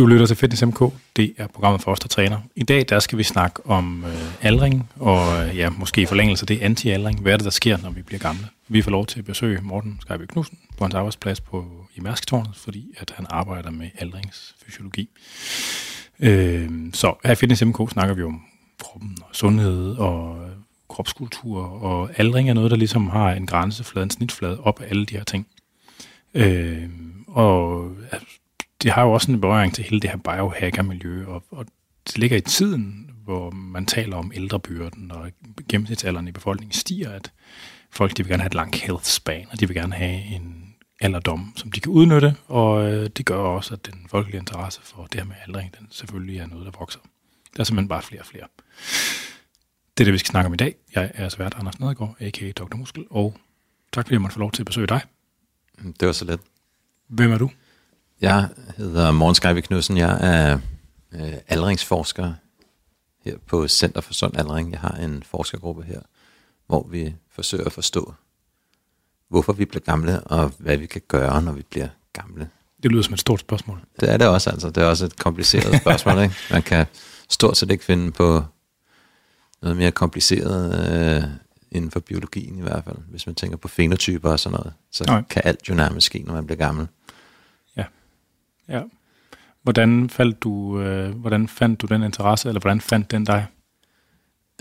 Du lytter til Fitness MK. Det er programmet for os, der træner. I dag der skal vi snakke om øh, aldring, og øh, ja, måske i forlængelse det anti-aldring. Hvad er det, der sker, når vi bliver gamle? Vi får lov til at besøge Morten Skejby Knudsen på hans arbejdsplads på, i Mærsketårnet, fordi at han arbejder med aldringsfysiologi. Øh, så her i Fitness MK snakker vi om kroppen og sundhed og øh, kropskultur, og aldring er noget, der ligesom har en grænseflade, en snitflade op af alle de her ting. Øh, og altså, det har jo også en berøring til hele det her biohacker-miljø, og, og det ligger i tiden, hvor man taler om ældrebyrden, og gennemsnitsalderen i befolkningen stiger, at folk de vil gerne have et langt health span, og de vil gerne have en alderdom, som de kan udnytte, og øh, det gør også, at den folkelige interesse for det her med aldring, den selvfølgelig er noget, der vokser. Der er simpelthen bare flere og flere. Det er det, vi skal snakke om i dag. Jeg er svært Anders Nedergaard, a.k.a. Dr. Muskel, og tak fordi jeg måtte få lov til at besøge dig. Det var så let. Hvem er du? Jeg hedder Morten Skejby Knudsen. Jeg er øh, aldringsforsker her på Center for Sund Aldring. Jeg har en forskergruppe her, hvor vi forsøger at forstå, hvorfor vi bliver gamle, og hvad vi kan gøre, når vi bliver gamle. Det lyder som et stort spørgsmål. Det er det også, altså. Det er også et kompliceret spørgsmål, ikke? Man kan stort set ikke finde på noget mere kompliceret øh, inden for biologien i hvert fald. Hvis man tænker på fenotyper og sådan noget, så Nej. kan alt jo nærmest ske, når man bliver gammel. Ja. Hvordan faldt du, øh, hvordan fandt du den interesse, eller hvordan fandt den dig?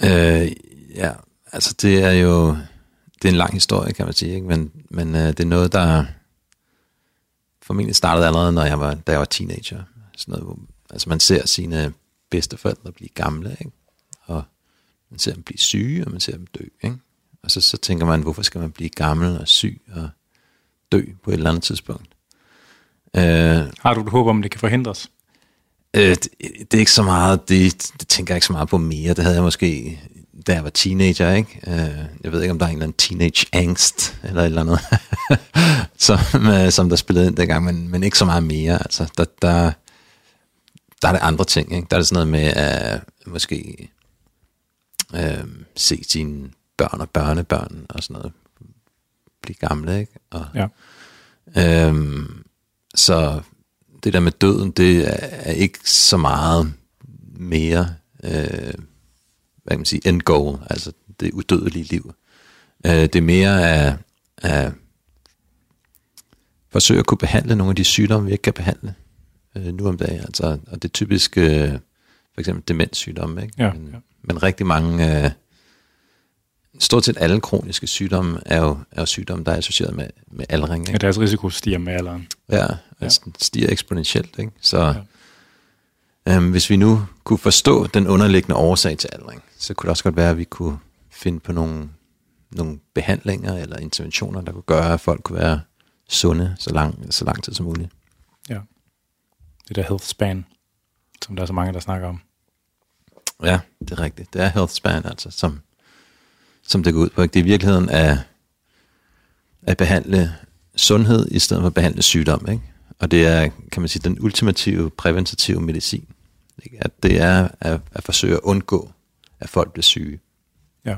Øh, ja, altså det er jo, det er en lang historie, kan man sige, ikke? men, men øh, det er noget, der formentlig startede allerede, når jeg var, da jeg var teenager. Sådan noget, hvor, altså man ser sine bedsteforældre blive gamle, ikke? og man ser dem blive syge, og man ser dem dø. Ikke? Og så, så tænker man, hvorfor skal man blive gammel og syg og dø på et eller andet tidspunkt? Øh, Har du et håb om, det kan forhindres? Øh, det, det er ikke så meget, det, det tænker jeg ikke så meget på mere. Det havde jeg måske, da jeg var teenager, ikke? Øh, jeg ved ikke, om der er en eller anden teenage angst, eller et eller andet, som, øh, som der spillede ind dengang, men, men ikke så meget mere. Altså, der, der, der er det andre ting, ikke? Der er det sådan noget med at måske øh, se sine børn og børnebørn og sådan noget blive gamle, ikke? Og, ja. Øh, så det der med døden, det er ikke så meget mere, øh, hvad kan man sige, end goal, altså det udødelige liv. Øh, det er mere at, at forsøge at kunne behandle nogle af de sygdomme, vi ikke kan behandle øh, nu om dagen. Altså, og det er typisk øh, for eksempel demenssygdomme, ikke? Ja, men, ja. men rigtig mange... Øh, stort set alle kroniske sygdomme er jo, er jo sygdomme, der er associeret med, med aldring. Ikke? Ja, deres risiko stiger med alderen. Ja, altså ja. stiger eksponentielt. Ikke? Så ja. øhm, hvis vi nu kunne forstå den underliggende årsag til aldring, så kunne det også godt være, at vi kunne finde på nogle, nogle behandlinger eller interventioner, der kunne gøre, at folk kunne være sunde så lang, så lang tid som muligt. Ja, det der health span, som der er så mange, der snakker om. Ja, det er rigtigt. Det er health span, altså, som som det går ud på. Ikke? Det er i virkeligheden at, at behandle sundhed i stedet for at behandle sygdom. Ikke? Og det er, kan man sige, den ultimative præventative medicin. Ikke? At det er at, at forsøge at undgå, at folk bliver syge. Ja.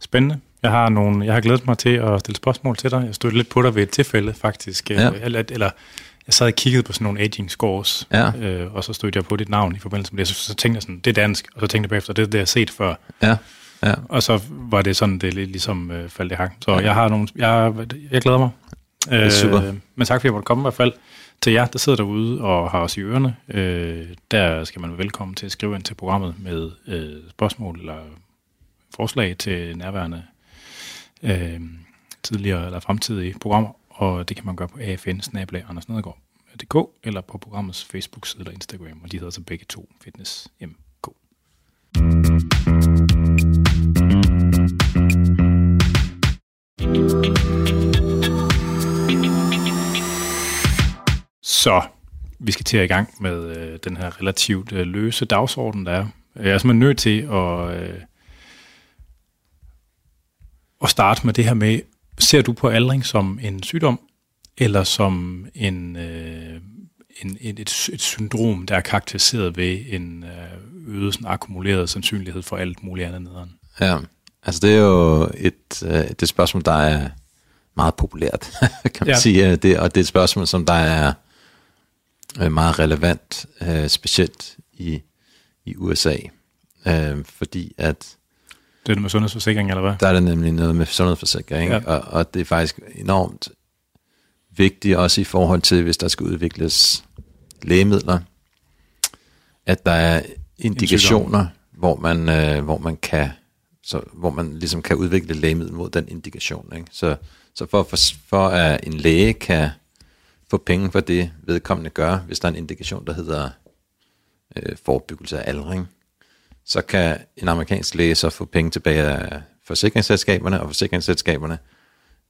Spændende. Jeg har, nogle, jeg har glædet mig til at stille spørgsmål til dig. Jeg stod lidt på dig ved et tilfælde, faktisk. Ja. Eller, eller jeg sad og kiggede på sådan nogle aging scores, ja. øh, og så stod jeg på dit navn i forbindelse med det. Så, så tænkte jeg sådan, det er dansk, og så tænkte jeg bagefter, det er det, jeg har set før. Ja. Ja. Og så var det sådan, det ligesom øh, faldt i hak. Så ja. jeg har nogle, jeg, jeg glæder mig. Det er super. Øh, men tak fordi jeg måtte komme i hvert fald. Til jer, der sidder derude og har os i ørerne, øh, der skal man være velkommen til at skrive ind til programmet med øh, spørgsmål eller forslag til nærværende øh, tidligere eller fremtidige programmer, og det kan man gøre på afn eller på programmets Facebook-side eller Instagram, og de hedder så begge to Fitness MK. Så vi skal til at i gang med øh, den her relativt øh, løse dagsorden, der er. Jeg er simpelthen nødt til at, øh, at starte med det her med, ser du på aldring som en sygdom, eller som en, øh, en, et, et, et syndrom, der er karakteriseret ved en øh, øget sådan, akkumuleret sandsynlighed for alt muligt andet nederen? Ja, altså det er jo et, øh, det spørgsmål, der er meget populært, kan man ja. sige. Det, og det er et spørgsmål, som der er øh, meget relevant, øh, specielt i, i USA, øh, fordi at Det er det med sundhedsforsikring, eller hvad? der er det nemlig noget med sundhedsforsikring, ja. og, og det er faktisk enormt vigtigt, også i forhold til, hvis der skal udvikles lægemidler, at der er indikationer, hvor man, øh, hvor man kan så, hvor man ligesom kan udvikle lægemiddel mod den indikation. Ikke? Så, så for, for, for at en læge kan få penge for det, vedkommende gør, hvis der er en indikation, der hedder øh, forebyggelse af aldring, så kan en amerikansk læge så få penge tilbage af forsikringsselskaberne, og forsikringsselskaberne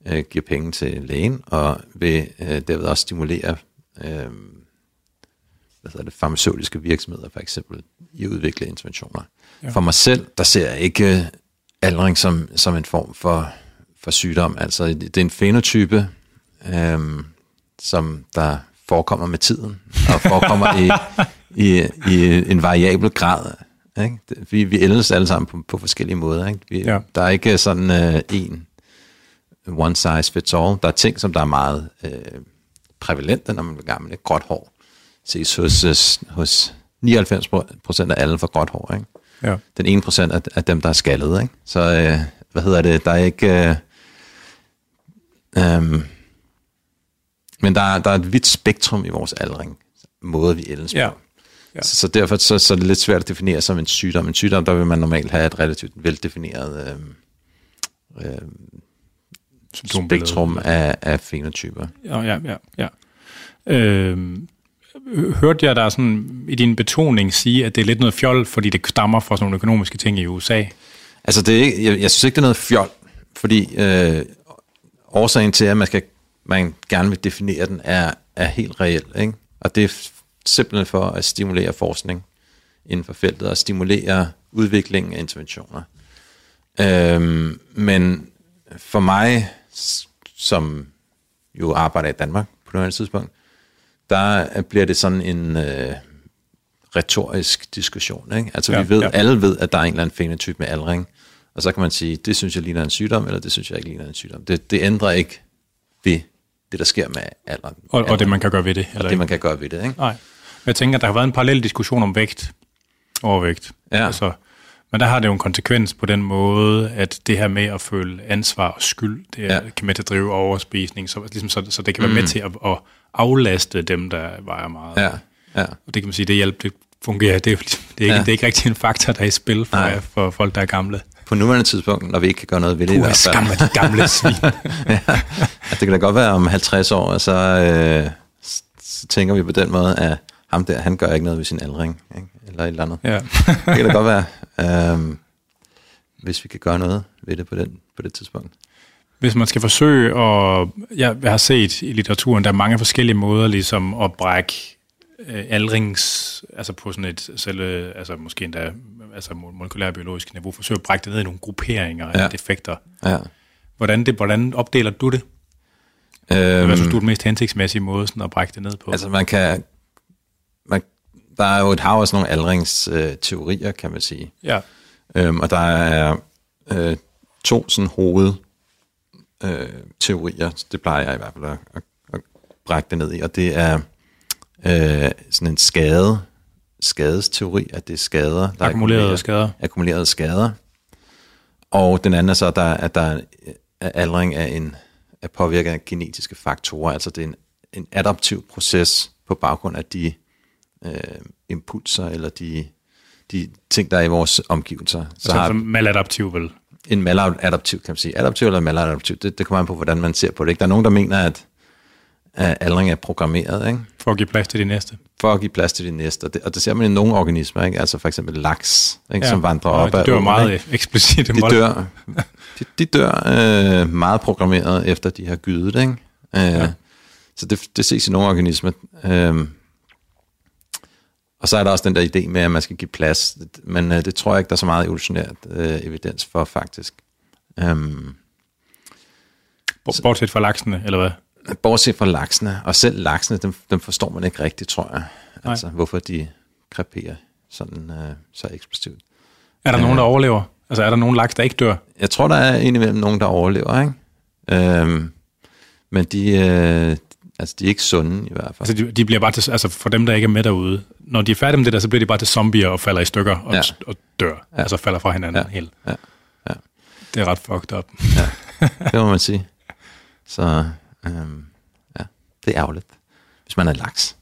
øh, giver penge til lægen, og vil øh, derved også stimulere øh, hvad hedder det, farmaceutiske virksomheder for eksempel i at udvikle interventioner. Ja. For mig selv, der ser jeg ikke aldring som, som en form for, for sygdom. Altså det er en fenotype, øh, som der forekommer med tiden, og forekommer i, i, i en variabel grad. Ikke? Vi, vi ældes alle sammen på, på forskellige måder. Ikke? Vi, Ja. ja. Der er ikke sådan øh, en one size fits all. Der er ting, som der er meget øh, prævalente, når man bliver gammel. Ikke? Gråt hår ses hos, øh, hos 99 procent af alle for gråt hår. Ikke? Ja. Den ene procent af, af dem, der er skaldet. Ikke? Så øh, hvad hedder det? Der er ikke... Øh, øhm, men der, er- der er et vidt spektrum i vores aldring, måde vi ældes Ja. på. Ja. Så, så derfor så, så er det lidt svært at definere som en sygdom. En sygdom, der vil man normalt have et relativt veldefineret øh, øh, spektrum af, af fenotyper. Ja, ja, ja. ja. Øhm, hørte jeg dig sådan i din betoning sige, at det er lidt noget fjol, fordi det stammer fra sådan nogle økonomiske ting i USA? Altså, det er ikke, jeg, jeg synes ikke, det er noget fjol, fordi øh, årsagen til, at man, skal, man gerne vil definere den, er, er helt reel. Ikke? Og det er simpelthen for at stimulere forskning inden for feltet, og stimulere udviklingen af interventioner. Øhm, men for mig, som jo arbejder i Danmark på nuværende tidspunkt, der bliver det sådan en øh, retorisk diskussion. Ikke? Altså Ja, vi ved, ja. alle ved, at der er en eller anden fenotype med aldring, og så kan man sige, det synes jeg ligner en sygdom, eller det synes jeg ikke ligner en sygdom. Det, det ændrer ikke ved det, der sker med alderen. Og, og det, man kan gøre ved det? og Eller det, ikke? man kan gøre ved det. Ikke? Nej. Jeg tænker, der har været en parallel diskussion om vægt. Overvægt. Ja. Altså, men der har det jo en konsekvens på den måde, at det her med at føle ansvar og skyld, det er, ja. Kan med til at drive overspisning, så, ligesom, så, så det kan være mm. med til at, at aflaste dem, der vejer meget. Ja, ja. Og det kan man sige, det hjælp, det fungerer. Det er, ligesom- det er, ikke, ja. Det er ikke rigtig en faktor, der er i spil for, Nej. for folk, der er gamle. På nuværende tidspunkt, når vi ikke kan gøre noget ved det i Puh, hvert fald. skam de gamle svin. ja, det kan da godt være om 50 år, og så, øh, så tænker vi på den måde, at ham der, han gør ikke noget ved sin aldring, ikke? eller et eller andet. ja. Det kan da godt være, øh, hvis vi kan gøre noget ved det på, den, på det tidspunkt. Hvis man skal forsøge at... Jeg, har set i litteraturen, der er mange forskellige måder ligesom at brække øh, aldrings... Altså på sådan et selv, altså måske endda altså mo- molekylærbiologisk niveau, forsøge at brække det ned i nogle grupperinger af Ja. defekter. Ja. Hvordan, det, hvordan opdeler du det? Øhm, Hvad synes du er den mest hensigtsmæssige måde sådan at brække det ned på? Altså man kan, der er jo et hav af sådan nogle aldringsteorier, øh, teorier, kan man sige. ja. Øhm, og der er øh, to sådan hoved øh, teorier, det plejer jeg i hvert fald at, at, at brække det ned i, og det er øh, sådan en skade, skadesteori, at det er skader, der Akkumulerede akkumulerer- skader. akkumulerede skader. Og den anden er så, der, at der er at aldring af en er påvirket af genetiske faktorer, altså det er en, en adaptiv proces på baggrund af de øh, impulser eller de, de ting, der er i vores omgivelser. Så Så har altså, maladaptiv vel? en maladaptiv, kan man sige. Adaptiv eller maladaptiv, det, det kommer an på, hvordan man ser på det. Ikke? Der er nogen, der mener, at, at aldring er programmeret, ikke? For at give plads til de næste. for at give plads til de næste. Og det, og det ser man i nogle organismer, ikke? altså for eksempel laks, ikke? Ja. som vandrer op de ad dør åen, meget ikke? eksplicit. De dør, de, de dør øh, meget programmeret, efter de har gydet. Ikke? Øh, ja. Så det, det ses i nogle organismer. Øh, og så er der også den der idé med, at man skal give plads. Men øh, det tror jeg ikke, der er så meget evolutionært øh, evidens for, faktisk. Øhm, Bortset fra laksene, eller hvad? bortset fra laksene, og selv laksene, dem, dem forstår man ikke rigtigt, tror jeg. Nej. Altså, hvorfor de kreperer sådan øh, så eksplosivt. Er der nogen, der overlever? Altså er der nogen laks, der ikke dør? Jeg tror, der er indimellem nogen, der overlever, ikke? Øhm, men de, øh, Altså, de er ikke sunde i hvert fald. Altså, de, de bliver bare til, altså for dem, der ikke er med derude, når de er færdige med det der, så bliver de bare til zombier og falder i stykker og, Ja. og dør. Ja. Altså falder fra hinanden Ja. helt. Ja. Ja. Det er ret fucked up. Det må man sige. Så øhm, ja, det er ærgerligt, hvis man er laks.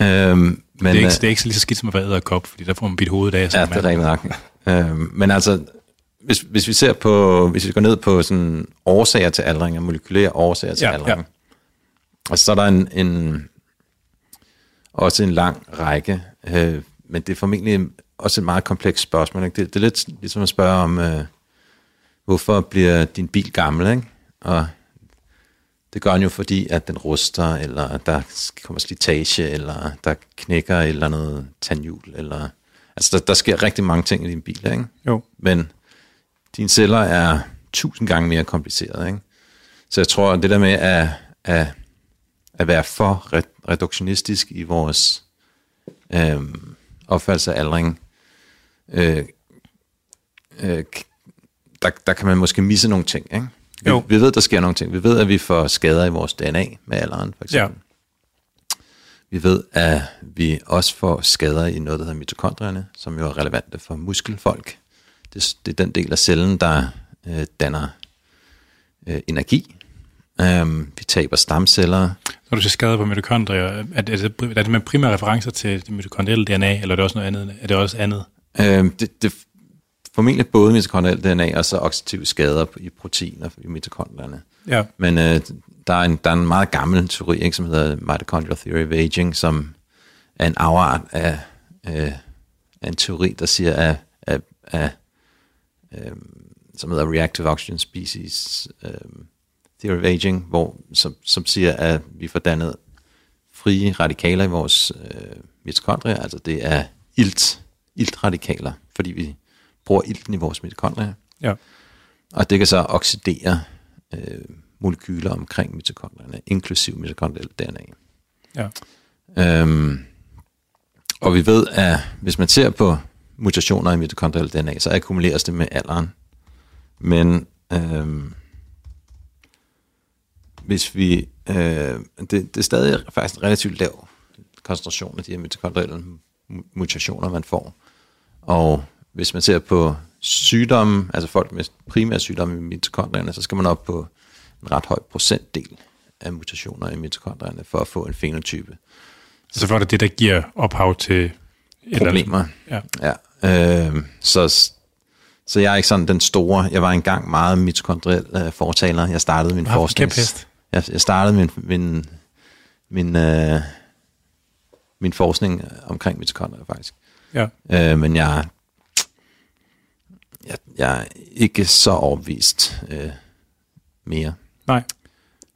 Ja. Øhm, men, det, er ikke, øh, det er ikke lige så skidt som at være æderkop, fordi der får man bidt hovedet af. Ja, det er rigtigt nok. øhm, men altså, hvis, hvis vi ser på, hvis vi går ned på sådan årsager til aldring, og molekylære årsager til Ja, aldring, ja. Altså så er der en, en også en lang række, øh, men det er formentlig også et meget komplekst spørgsmål. Ikke? Det, det er lidt ligesom at spørge om, øh, hvorfor bliver din bil gammel, ikke? Og det gør den jo fordi, at den ruster, eller der kommer slitage, eller der knækker et eller andet tandhjul, eller... Altså, der, der sker rigtig mange ting i din bil, ikke? Jo. Men dine celler er tusind gange mere komplicerede, ikke? Så jeg tror, at det der med at, at, at være for re- reduktionistisk i vores øhm, opfattelse af aldring, øh, øh, der, der kan man måske misse nogle ting, ikke? Vi, Jo. vi ved, der sker nogle ting. Vi ved, at vi får skader i vores DNA med alderen, for eksempel. Vi ved, at vi også får skader i noget, der hedder mitokondrierne, som jo er relevante for muskelfolk. Det, det er den del af cellen, der øh, danner øh, energi. Um, vi taber stamceller. Når du siger skade på mitokondrier, er det, er det, er det med primære referencer til det mitokondrielle DNA, eller er det også noget andet? Er det også andet? Um, det, det formentlig både mitokondrielt DNA og så oxidative skader i proteiner i mitokondrierne. Ja. Men øh, der, er en, der er en meget gammel teori, ikke, som hedder Mitochondrial Theory of Aging, som er en afart af, øh, af en teori, der siger, at, at, at øh, som hedder Reactive Oxygen Species øh, Theory of Aging, hvor, som, som siger, at vi får dannet frie radikaler i vores øh, mitokondrier, altså det er ilt, iltradikaler, fordi vi bruger ilten i vores mitokondrier. Ja. Og det kan så oxidere øh, molekyler omkring mitokondrierne, inklusiv mitokondrielt DNA. Ja. Øhm, og vi ved, at hvis man ser på mutationer i mitokondrielt DNA, så akkumuleres det med alderen. Men øhm, hvis vi... Øh, det, det er stadig faktisk en relativt lav koncentration af de her mitokondrielle mu- mutationer, man får. Og hvis man ser på sygdomme, altså folk med primære sygdomme i mitokondrierne, så skal man op på en ret høj procentdel af mutationer i mitokondrierne for at få en fenotype. Så for det det, der giver ophav til eller Problemer. Ja. Ja, øh, så, så jeg er ikke sådan den store. Jeg var engang meget mitokondriel øh, fortaler. Jeg startede min forskning. Jeg, jeg startede min, min, min, øh, min forskning omkring mitokondrier faktisk. Ja. Øh, men jeg, jeg, jeg er ikke så overbevist øh, mere. Nej.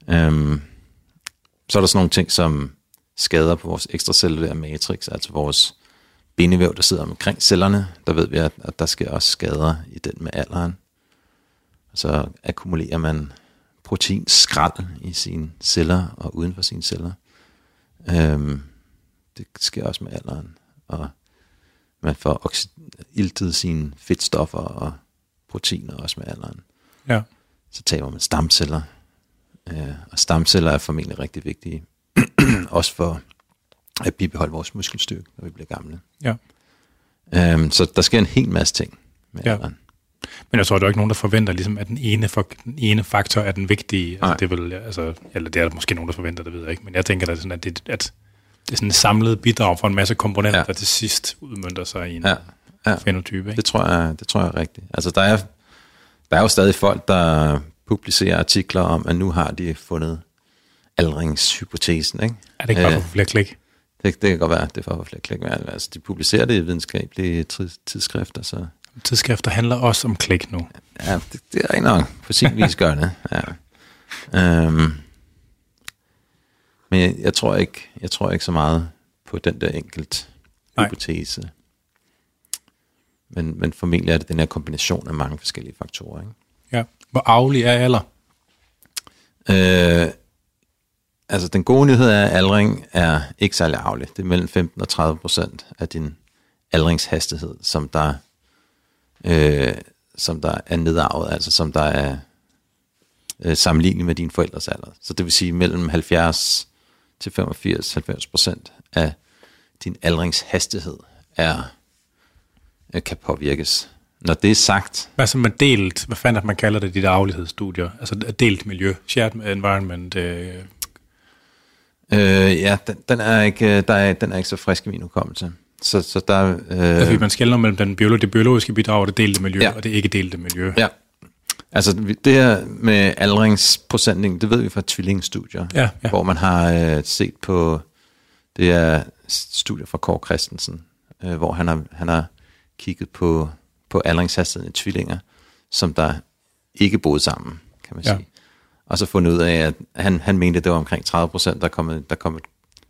Øhm, så er der sådan nogle ting som skader på vores ekstracellulære matrix, altså vores bindevæv, der sidder omkring cellerne. Der ved vi, at, at der sker også skader i den med alderen. Og så akkumulerer man proteinskrald i sine celler og uden for sine celler. Øhm, det sker også med alderen. Og man får oxi- iltet sine fedtstoffer og proteiner også med alderen. Ja. Så taber man stamceller. Øh, og stamceller er formentlig rigtig vigtige. også for at bibeholde vores muskelstyrke, når vi bliver gamle. Ja. Øhm, så der sker en hel masse ting med Ja. alderen. Men jeg tror, der er ikke nogen, der forventer, ligesom, at den ene, for, den ene faktor er den vigtige. Nej. Altså, det er vel, altså, eller det er der måske nogen, der forventer, det ved jeg ikke. Men jeg tænker, at, sådan, at, det, at det er sådan et samlet bidrag fra en masse komponenter, Ja. der til sidst udmønter sig i en Ja, ja. fenotype. Ikke? Det tror jeg, det tror jeg er rigtigt. Altså der er, der er jo stadig folk, der publicerer artikler om, at nu har de fundet aldringshypotesen, ikke? Er det ikke bare Øh, for flere klik? Det, det kan godt være, det er for flere klik. Men altså, de publicerer det i videnskabelige tidsskrifter, så Tidsskrifter handler også om klik nu. ja, det, det er rigtig nok. På sin vis gør det. Ja. Øhm, men jeg, jeg, tror ikke, jeg tror ikke så meget på den der enkelt Nej. hypotese. Men, men formentlig er det den her kombination af mange forskellige faktorer. Ikke? Ja. Hvor arvelig er alder? Øh, altså den gode nyhed er, at aldring er ikke særlig arvelig. Det er mellem 15 og 30 procent af din aldringshastighed, som der, øh, som der er nedarvet, altså som der er øh, sammenlignelig med dine forældres alder. Så det vil sige mellem 70 til 85-90% af din aldringshastighed er, øh, kan påvirkes. Når det er sagt, Hvad så med delt, hvad fanden er det, man kalder det, de der aflighedsstudier? Altså delt miljø, shared environment. Øh, øh, ja, den, den, er ikke, der er, den er ikke så frisk i min hukommelse. Så, så der, altså, øh, man skældner mellem den biolo- det biologiske bidrag og det delte miljø, Ja. og det ikke delte miljø. ja, altså det her med aldringsprocentning, det ved vi fra tvillingstudier, Ja, ja. hvor man har øh, set på, det er studier fra Kåre Christensen, øh, hvor han har, han har kigget på, på aldringshastigheden i tvillinger, som der ikke boede sammen, kan man Ja. sige. Og så fundet ud af, at han, han mente, at det var omkring 30 procent, der kom, et- der kom et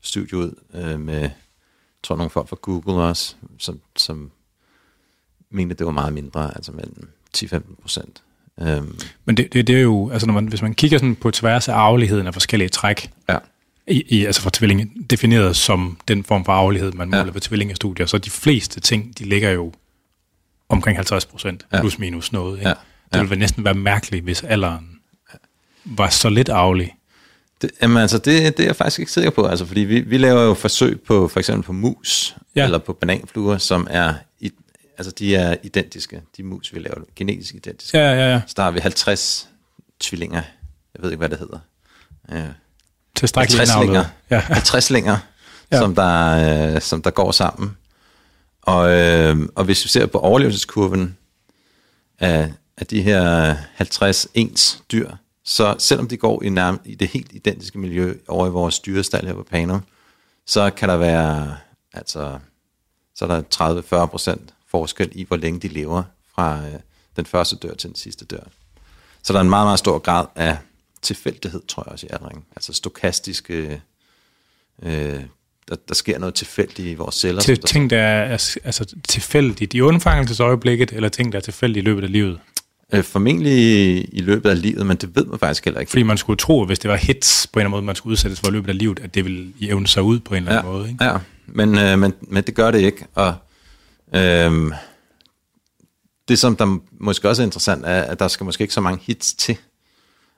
studie ud øh, med, tror nogle folk fra Google også, som, som mente, at det var meget mindre, altså mellem 10-15 procent. Øhm, Men det, det, det er jo, altså når man, hvis man kigger sådan på tværs af arveligheden af forskellige træk, ja, i, i, altså for tvillinge, defineret som den form for arvelighed, man Ja. måler ved tvillingestudier, så de fleste ting, de ligger jo omkring 50 procent, Ja. plus minus noget. Ikke? Ja. Det ville næsten være mærkeligt, hvis alderen var så lidt arvelig. Det, jamen altså, det, det er jeg faktisk ikke sikker på, altså, fordi vi, vi laver jo forsøg på for eksempel på mus, ja. Eller på bananfluer, som er, i, altså de er identiske, de mus, vi laver, genetisk identiske. Ja, ja, ja. Så der har vi 50 tvillinger, jeg ved ikke, hvad det hedder. Ja. Tilstrækkeligt 50 indavlet. linger, Ja. 50 linger. Ja. som, der, øh, som der går sammen. Og, øh, og hvis vi ser på overlevelseskurven af, af de her 50 ens dyr, så selvom de går i, nærm- i det helt identiske miljø over i vores dyrestal her på Panum, så kan der være, altså, så er der 30-40 procent forskel i, hvor længe de lever fra øh, den første dør til den sidste dør. Så der er en meget, meget stor grad af tilfældighed, tror jeg også i aldring. Altså stokastiske, øh, der, der sker noget tilfældigt i vores celler. Til der- ting, der er altså, tilfældigt i undfangelsesøjeblikket, eller ting, der er tilfældigt i løbet af livet. Øh, formentlig i løbet af livet, men det ved man faktisk heller ikke. Fordi man skulle tro, at hvis det var hits på en eller anden måde, man skulle udsættes for i løbet af livet, at det ville jævne sig ud på en eller anden måde. Ikke? Ja, men, øh, men, men det gør det ikke. Og øh, det, som der måske også er interessant, er, at der skal måske ikke så mange hits til.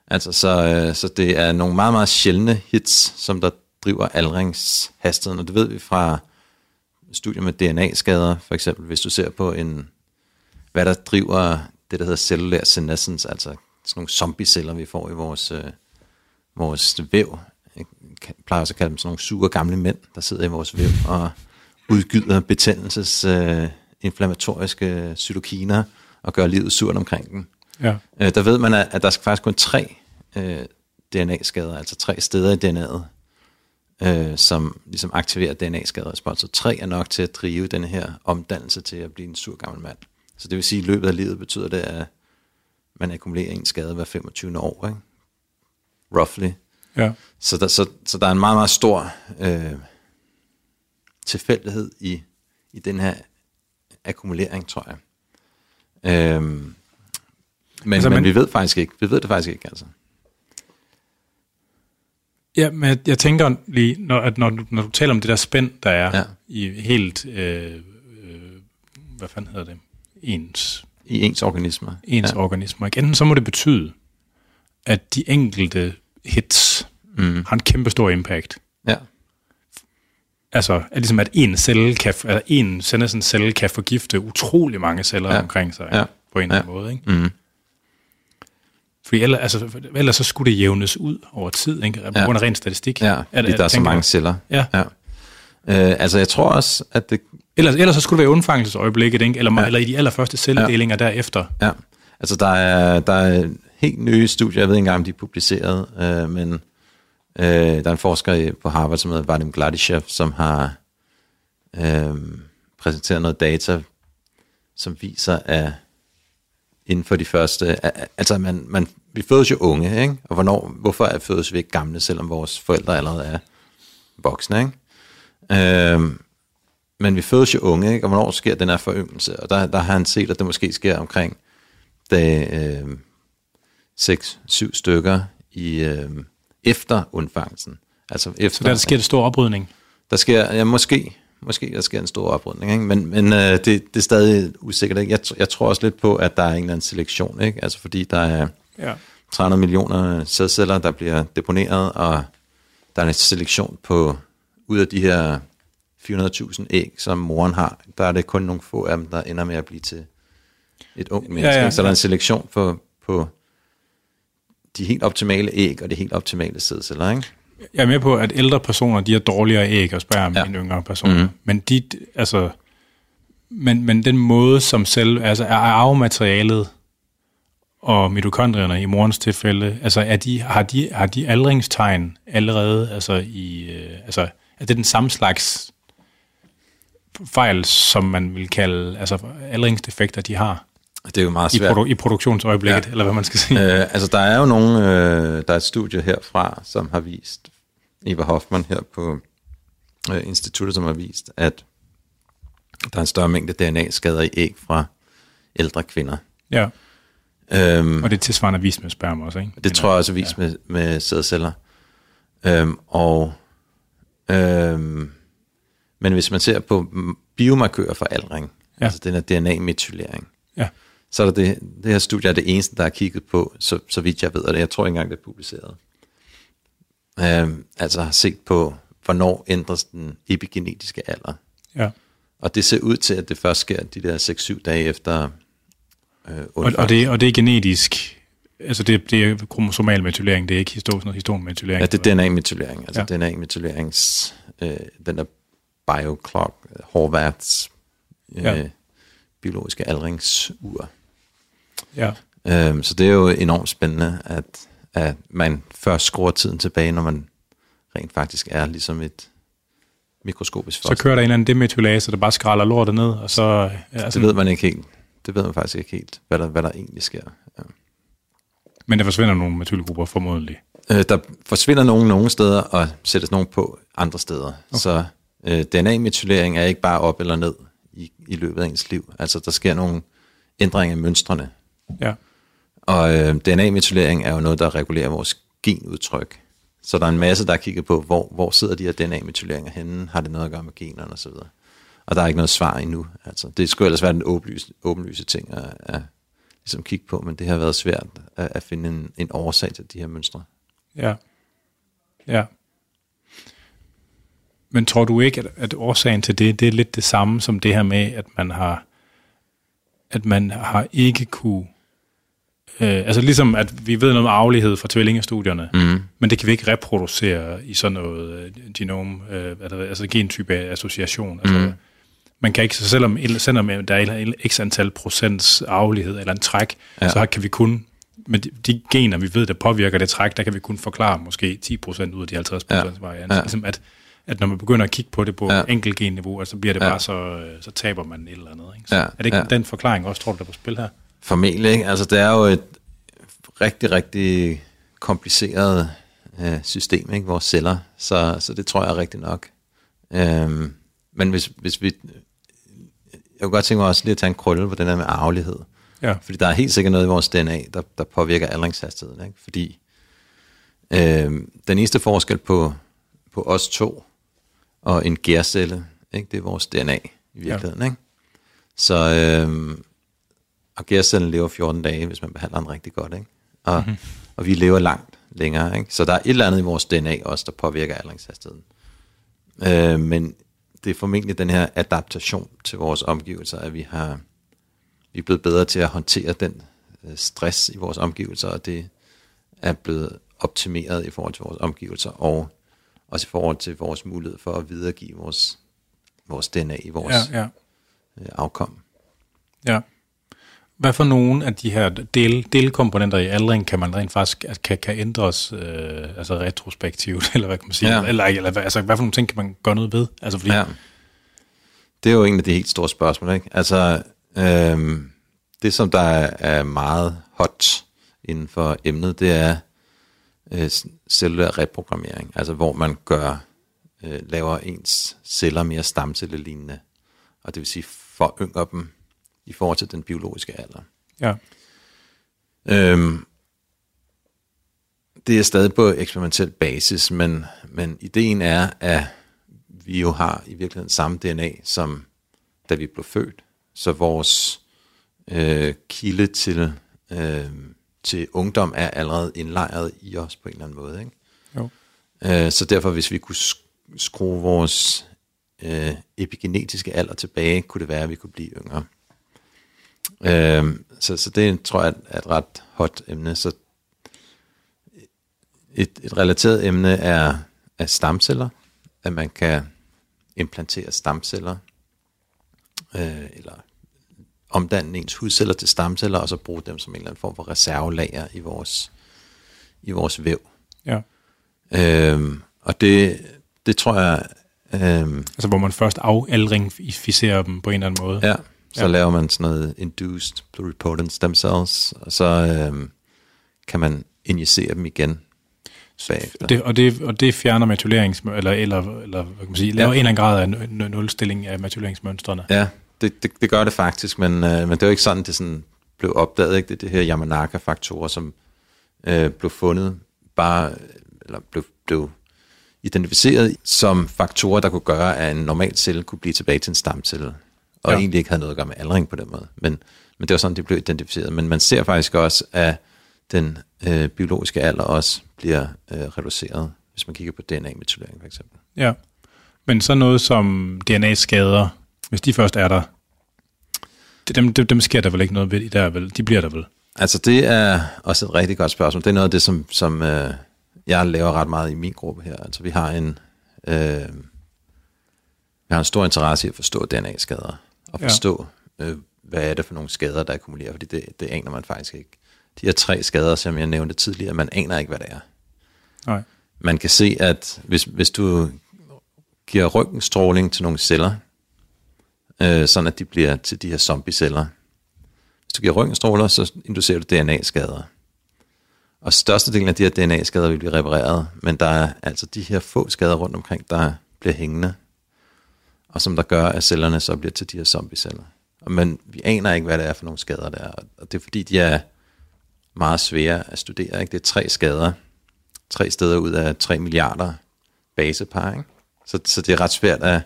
Altså, så, øh, så det er nogle meget, meget sjældne hits, som der driver aldringshastigheden. Og det ved vi fra studier med DNA-skader, for eksempel, hvis du ser på en, hvad der driver det, der hedder cellulær senescence, altså sådan nogle zombie-celler, vi får i vores, øh, vores væv. Jeg plejer også at kalde dem sådan nogle sure gamle mænd, der sidder i vores væv og udgyder betændelses øh, inflammatoriske cytokiner og gør livet surt omkring dem. Ja. Øh, der ved man, at, at der skal faktisk kun tre øh, DNA-skader, altså tre steder i DNA'et, øh, som ligesom aktiverer DNA-skaderespons. Så tre er nok til at drive den her omdannelse til at blive en sur gammel mand. Så det vil sige, at i løbet af livet betyder det, at man akkumulerer en skade hver 25. år, ikke? roughly. ja. Så der, så, så der er en meget, meget stor øh, tilfældighed i, i den her akkumulering, tror jeg. Øhm, men, Altså, men man- vi ved faktisk ikke. Vi ved det faktisk ikke, altså. Ja, men jeg, tænker lige, når, at når, du, når du taler om det der spænd, der er ja. i helt, øh, øh, hvad fanden hedder det, ens, I ens organismer. ens ja. organismer, ikke? enten så må det betyde, at de enkelte hits mm. har en kæmpe stor impact. Ja. Altså, at ligesom at en celle kan, altså en senescent celle kan forgifte utrolig mange celler Ja. ja. omkring sig, Ja. ja. på en eller Ja. anden måde, ikke? Mm. Fordi ellers, altså, ellers så skulle det jævnes ud over tid, ikke? På Ja. grund af ren statistik. Ja, fordi der er så mange celler. Ja. ja. Øh, altså, jeg tror også, at det... Ellers, ellers så skulle det være undfangelsesøjeblikket, ikke? Eller, Ja. eller i de allerførste celledelinger ja. derefter. Ja, altså der er, der er helt nye studier, jeg ved ikke engang, om de er publiceret, øh, men øh, der er en forsker på Harvard, som hedder Vadim Gladyshev, som har øh, præsenteret noget data, som viser, at inden for de første, at- altså man, man, vi fødes jo unge, ikke? og hvornår, hvorfor er fødes vi ikke gamle, selvom vores forældre allerede er voksne, ikke? Øh, men vi fødes jo unge, ikke? og hvornår sker den her foryngelse? Og der, der har han set, at det måske sker omkring dag øh, 6-7 stykker i, øh, efter undfangelsen. Altså efter, Så der, der sker det stor oprydning. der sker, ja, måske, måske der sker en stor oprydning, ikke? men, men øh, det, det er stadig usikkert. Ikke? Jeg, jeg tror også lidt på, at der er en eller anden selektion, ikke? Altså fordi der er Ja. 300 millioner sædceller, der bliver deponeret, og der er en selektion på, ud af de her 400.000 æg, som moren har, der er det kun nogle få af dem, der ender med at blive til et ung menneske. Ja, ja, så der er en selektion på, på de helt optimale æg og de helt optimale sædceller, ikke? Jeg er med på, at ældre personer, de har dårligere æg og sperm ja. end yngre personer. Mm. Men de, altså, men, men den måde, som selv, altså er arvematerialet og mitokondrierne i morens tilfælde, altså er de, har, de, har de aldringstegn allerede, altså i, øh, altså er det den samme slags fejl, som man vil kalde, altså aldringsdefekter, de har? Det er jo meget svært. I, produ- i produktionsøjeblikket, ja. eller hvad man skal sige. Øh, altså, der er jo nogle, øh, der er et studie herfra, som har vist, Eva Hoffmann her på øh, instituttet, som har vist, at der er en større mængde DNA-skader i æg fra ældre kvinder. Ja. Øhm, og det er tilsvarende vist med sperma også, ikke? Det tror jeg også er vist ja. med, med sædceller. Øhm, og, øhm, men hvis man ser på biomarkører for aldring, ja. altså den her DNA-metylering, ja. så er der det, det her studie er det eneste, der er kigget på, så, så vidt jeg ved, og det, jeg tror ikke engang, det er publiceret. Øhm, altså har set på, hvornår ændres den epigenetiske alder. Ja. Og det ser ud til, at det først sker de der 6-7 dage efter øh, og, og, det, og det er genetisk, altså det, det er kromosomal metylering, det er ikke histon, histonmetylering. Ja, det er DNA-metylering, altså ja. DNA-metylerings, øh, den der bioclock, Horvaths øh, ja. biologiske aldringsur. Ja. Øhm, så det er jo enormt spændende, at, at man først skruer tiden tilbage, når man rent faktisk er ligesom et mikroskopisk foster. Så kører der en eller anden demetylase, der bare skralder lortet ned, og så... Ja, det sådan, ved man ikke helt. Det ved man faktisk ikke helt, hvad der, hvad der egentlig sker. Men der forsvinder nogle metylgrupper formodentlig? Øh, der forsvinder nogle nogle steder, og sættes nogle på andre steder. Okay. Så øh, DNA-metylering er ikke bare op eller ned i, i løbet af ens liv. Altså, der sker nogle ændringer i mønstrene. Ja. Og øh, DNA-metylering er jo noget, der regulerer vores genudtryk. Så der er en masse, der har kigget på, hvor, hvor sidder de her DNA-metyleringer henne? Har det noget at gøre med generne osv.? Og der er ikke noget svar endnu. Altså, det skulle ellers være den åbenlyse, åbenlyse ting at, at ligesom kigge på, men det har været svært at, at finde en, en årsag til de her mønstre. Ja. Ja. Men tror du ikke, at, at årsagen til det, det er lidt det samme som det her med, at man har, at man har ikke kunne Øh, altså ligesom, at vi ved noget om arvelighed fra tvillingestudierne, mm. men det kan vi ikke reproducere i sådan noget øh, genom, øh, altså gentype association. Altså, mm. Man kan ikke, så selvom, selvom der er x antal procents arvelighed eller en træk, ja. så kan vi kun, med de, de gener, vi ved, der påvirker det træk, der kan vi kun forklare måske 10% ud af de 50% ja. varianter. Ja. Ligesom at, at når man begynder at kigge på det på ja. enkeltgenniveau, så bliver det ja. bare så, så taber man et eller andet. Ikke? Så ja. Er det ikke ja. den forklaring også, tror du, der er på spil her? Formentlig, ikke? Altså, det er jo et rigtig, rigtig kompliceret øh, system, ikke? Vores celler. Så, så det tror jeg er rigtigt nok. Øhm, men hvis, hvis vi... Jeg kunne godt tænke mig også lige at tage en krølle på den der med arvelighed. Ja. Fordi der er helt sikkert noget i vores DNA, der, der påvirker aldringshastigheden. Ikke? Fordi øh, den eneste forskel på, på os to og en gærcelle, ikke? det er vores DNA i virkeligheden. Ja. Ikke? Så øh, og gærcellen lever 14 dage, hvis man behandler den rigtig godt. Ikke? Og, mm-hmm. og vi lever langt længere. Ikke? Så der er et eller andet i vores DNA også, der påvirker aldringshastigheden. Øh, men det er formentlig den her adaptation til vores omgivelser, at vi har vi er blevet bedre til at håndtere den øh, stress i vores omgivelser, og det er blevet optimeret i forhold til vores omgivelser, og også i forhold til vores mulighed for at videregive vores, vores DNA i vores ja, ja. Øh, afkom. Ja. Hvad for nogle af de her del, delkomponenter i aldring kan man rent faktisk kan, kan ændres øh, altså retrospektivt, eller hvad kan man sige? Ja. Eller, eller altså, hvad for nogle ting kan man gøre noget ved? Altså, fordi... Ja. Det er jo en af de helt store spørgsmål. Ikke? Altså, øh, det som der er meget hot inden for emnet, det er øh, cellulær reprogrammering. Altså hvor man gør, øh, laver ens celler mere stamcellelignende. Og det vil sige forynger dem i forhold til den biologiske alder. Ja. Øhm, det er stadig på eksperimentel basis, men, men ideen er, at vi jo har i virkeligheden samme DNA, som da vi blev født. Så vores øh, kilde til, øh, til ungdom er allerede indlejret i os på en eller anden måde. Ikke? Jo. Øh, så derfor, hvis vi kunne skrue vores øh, epigenetiske alder tilbage, kunne det være, at vi kunne blive yngre. Øh, så, så det tror jeg er et ret hot emne. Så et, et relateret emne er, er stamceller, at man kan implantere stamceller, øh, eller omdanne ens hudceller til stamceller, og så bruge dem som en eller anden form for reservelager i vores, i vores væv. Ja. Øhm, og det, det tror jeg... Øhm, altså hvor man først afaldringificerer dem på en eller anden måde. Ja, så ja. laver man sådan noget induced pluripotent stem cells, og så øhm, kan man injicere dem igen bagefter. Det, og, det, og det fjerner matulерings... Eller, eller, eller hvad kan man sige, laver ja. en eller anden grad af nulstilling af matuleringsmønstrene. Ja, det, det, det gør det faktisk, men, øh, men det er jo ikke sådan, det sådan blev opdaget. Ikke? Det er det her Yamanaka-faktorer, som øh, blev fundet bare, eller blev, blev identificeret som faktorer, der kunne gøre, at en normal celle kunne blive tilbage til en stamcelle, og ja. egentlig ikke havde noget at gøre med aldring på den måde. Men, men det var sådan, det blev identificeret. Men man ser faktisk også, at den øh, biologiske alder også bliver øh, reduceret, hvis man kigger på DNA-metylering for eksempel. Ja, men så noget som DNA-skader, hvis de først er der, dem, dem, dem sker der vel ikke noget ved der, vel? De bliver der vel? Altså det er også et rigtig godt spørgsmål. Det er noget af det, som, som øh, jeg laver ret meget i min gruppe her. Altså vi har en, øh, vi har en stor interesse i at forstå DNA-skader, og forstå, ja. øh, hvad er det for nogle skader, der akkumulerer, fordi det, det aner man faktisk ikke. De her tre skader, som jeg nævnte tidligere, man aner ikke, hvad det er. Nej. Man kan se, at hvis, hvis du giver røntgenstråling til nogle celler, øh, sådan at de bliver til de her zombie-celler. Hvis du giver røntgenstråler, så inducerer du DNA-skader. Og størstedelen af de her DNA-skader vil blive repareret, men der er altså de her få skader rundt omkring, der bliver hængende, og som der gør, at cellerne så bliver til de her zombie-celler. Men vi aner ikke, hvad det er for nogle skader, der er. Og det er fordi, de er meget svære at studere. Ikke? Det er tre skader, tre steder ud af 3 milliarder basepar. Ikke? Så, så det er ret svært at,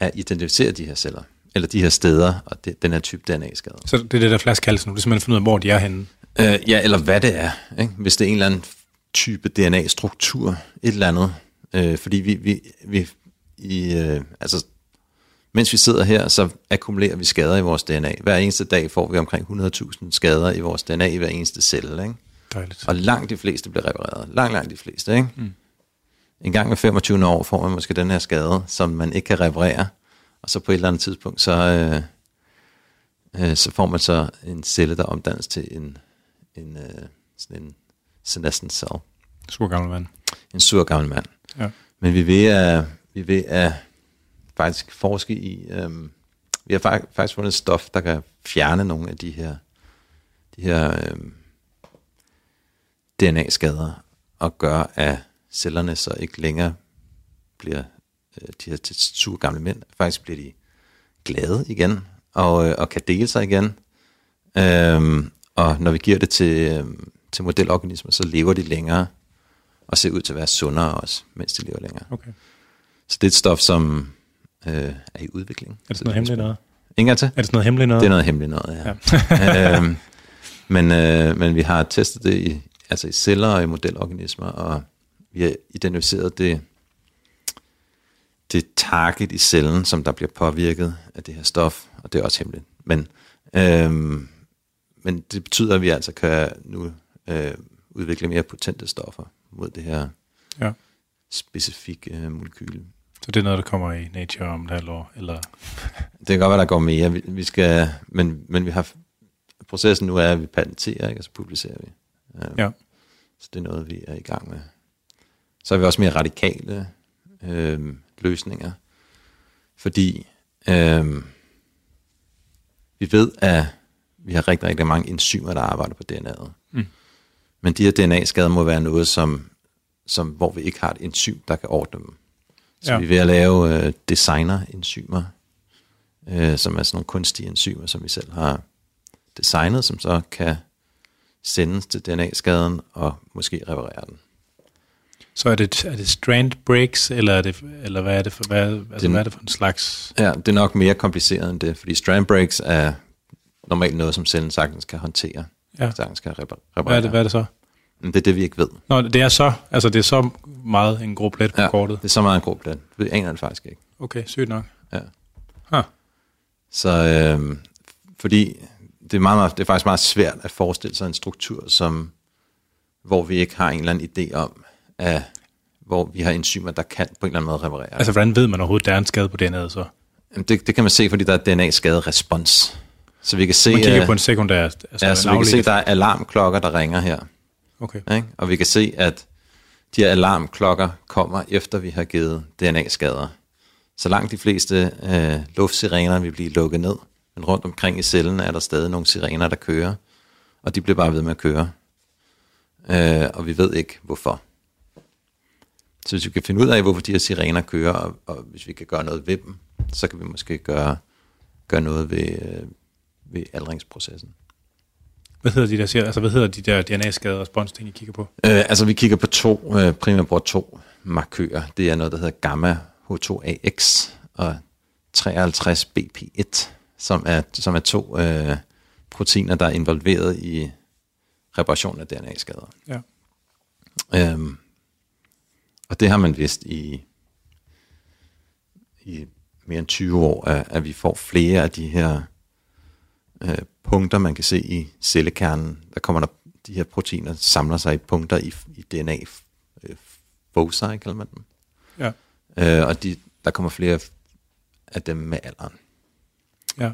at identificere de her celler, eller de her steder, og det, den her type DNA-skade. Så det er det der flaskehalsen nu, det er simpelthen finde ud af, hvor de er henne? Øh, ja, eller hvad det er. Ikke? Hvis det er en eller anden type DNA-struktur, et eller andet. Øh, fordi vi, vi, vi i, øh, altså, mens vi sidder her, så akkumulerer vi skader i vores DNA. Hver eneste dag får vi omkring 100.000 skader i vores DNA i hver eneste celle. Ikke? Dejligt. Og langt de fleste bliver repareret. Langt, langt de fleste. Ikke? Mm. En gang med 25 år får man måske den her skade, som man ikke kan reparere. Og så på et eller andet tidspunkt, så, øh, øh, så får man så en celle, der omdannes til en, en, øh, sådan en senescent cell. Sur gammel mand. En sur gammel mand. Ja. Men vi vil at, vi vil at faktisk forske i, øh, vi har faktisk fundet et stof, der kan fjerne nogle af de her, de her øh, DNA-skader, og gøre, at cellerne så ikke længere bliver øh, de her sure gamle mænd, faktisk bliver de glade igen, og, øh, og kan dele sig igen. Øhm, og når vi giver det til, øh, til modelorganismer, så lever de længere, og ser ud til at være sundere også, mens de lever længere. Okay. Så det er et stof, som øh, er i udvikling. Er det sådan noget hemmeligt noget? Ingen til? Er det sådan noget hemmeligt noget? Det er noget hemmeligt noget, ja. ja. øhm, men, øh, men vi har testet det i, altså i celler og i modelorganismer, og vi har identificeret det, det target i cellen, som der bliver påvirket af det her stof, og det er også hemmeligt. Men, øhm, men det betyder, at vi altså kan nu øh, udvikle mere potente stoffer mod det her ja. specifikke øh, molekyl. Så det er noget, der kommer i Nature om et halvt år? Eller? det kan godt være, der går mere. Vi, vi skal, men, men vi har processen nu er, at vi patenterer, ikke, og så publicerer vi. Øh, ja. Så det er noget, vi er i gang med. Så er vi også mere radikale øh, løsninger, fordi øh, vi ved, at vi har rigtig, rigtig mange enzymer, der arbejder på DNA'et. Mm. Men de her DNA-skader må være noget, som, som, hvor vi ikke har et enzym, der kan ordne dem. Så ja. vi er ved at lave øh, designer-enzymer, øh, som er sådan nogle kunstige enzymer, som vi selv har designet, som så kan sendes til DNA-skaden og måske reparere den. Så er det, er det strand breaks, eller, er det, eller hvad, er det for, hvad, altså, det, hvad er det for en slags? Ja, det er nok mere kompliceret end det, fordi strand breaks er normalt noget, som cellen sagtens kan håndtere. Ja. Sagtens kan reparere. Hvad er det, hvad er det så? Men det er det, vi ikke ved. Nå, det er så, altså det er så meget en grå plet på Ja, kortet. det er så meget en grå plet. Vi aner det faktisk ikke. Okay, sygt nok. Ja. Huh. Så øh, fordi det er, meget, meget, det er faktisk meget svært at forestille sig en struktur, som, hvor vi ikke har en eller anden idé om, at, hvor vi har enzymer, der kan på en eller anden måde reparere. Altså, hvordan ved man overhovedet, der er en skade på DNA'et så? Jamen, det, det kan man se, fordi der er DNA-skade-respons. Så vi kan se, Man kigger øh, på en sekundær, altså ja, så vi kan se, der er alarmklokker, der ringer her. Okay. Ikke? Og vi kan se, at de her alarmklokker kommer, efter vi har givet DNA-skader. Så langt de fleste øh, luftsirener vil blive lukket ned, men rundt omkring i cellen er der stadig nogle sirener, der kører, og de bliver bare ved med at køre. Øh, og vi ved ikke, hvorfor. Så hvis vi kan finde ud af, hvorfor de her sirener kører, og, og hvis vi kan gøre noget ved dem, så kan vi måske gøre, gøre noget ved, øh, ved aldringsprocessen. Hvad hedder de der, altså, hvad hedder de der DNA-skade respons ting, I kigger på? Øh, altså vi kigger på to, øh, primært bruger to markører. Det er noget, der hedder gamma H2AX og 53BP1, som er, som er to øh, proteiner, der er involveret i reparation af DNA-skader. Ja. Øhm, og det har man vidst i, i mere end 20 år, at, at vi får flere af de her øh, punkter, man kan se i cellekernen. Der kommer der, de her proteiner samler sig i punkter i, i DNA øh, foci, kalder man dem. Ja. Øh, og de, der kommer flere af dem med alderen. ja.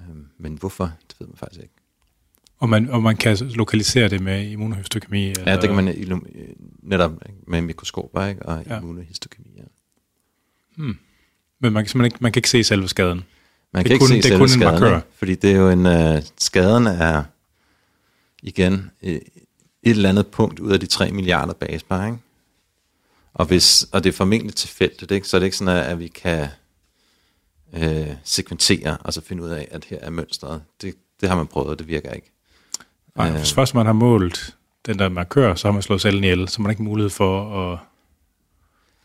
Øh, men hvorfor, det ved man faktisk ikke. Og man, og man kan lokalisere det med immunohistokemi? Eller? Ja, det kan man netop med mikroskoper ikke? og Ja. immunohistokemi. Ja. Men man kan simpelthen ikke, man kan ikke se selve skaden. Man Det kan er ikke kun- se det selve kun en skaden, fordi det er jo en, øh, skaden er igen øh, et eller andet punkt ud af de 3 milliarder basepar, ikke? Og, hvis, og det er formentlig tilfældigt, ikke? så er det ikke sådan, at, vi kan øh, sekventere og så finde ud af, at her er mønstret. Det, det har man prøvet, og det virker ikke. Nej, Øh. hvis først man har målt den der markør, så har man slået cellen ihjel, så man har ikke mulighed for at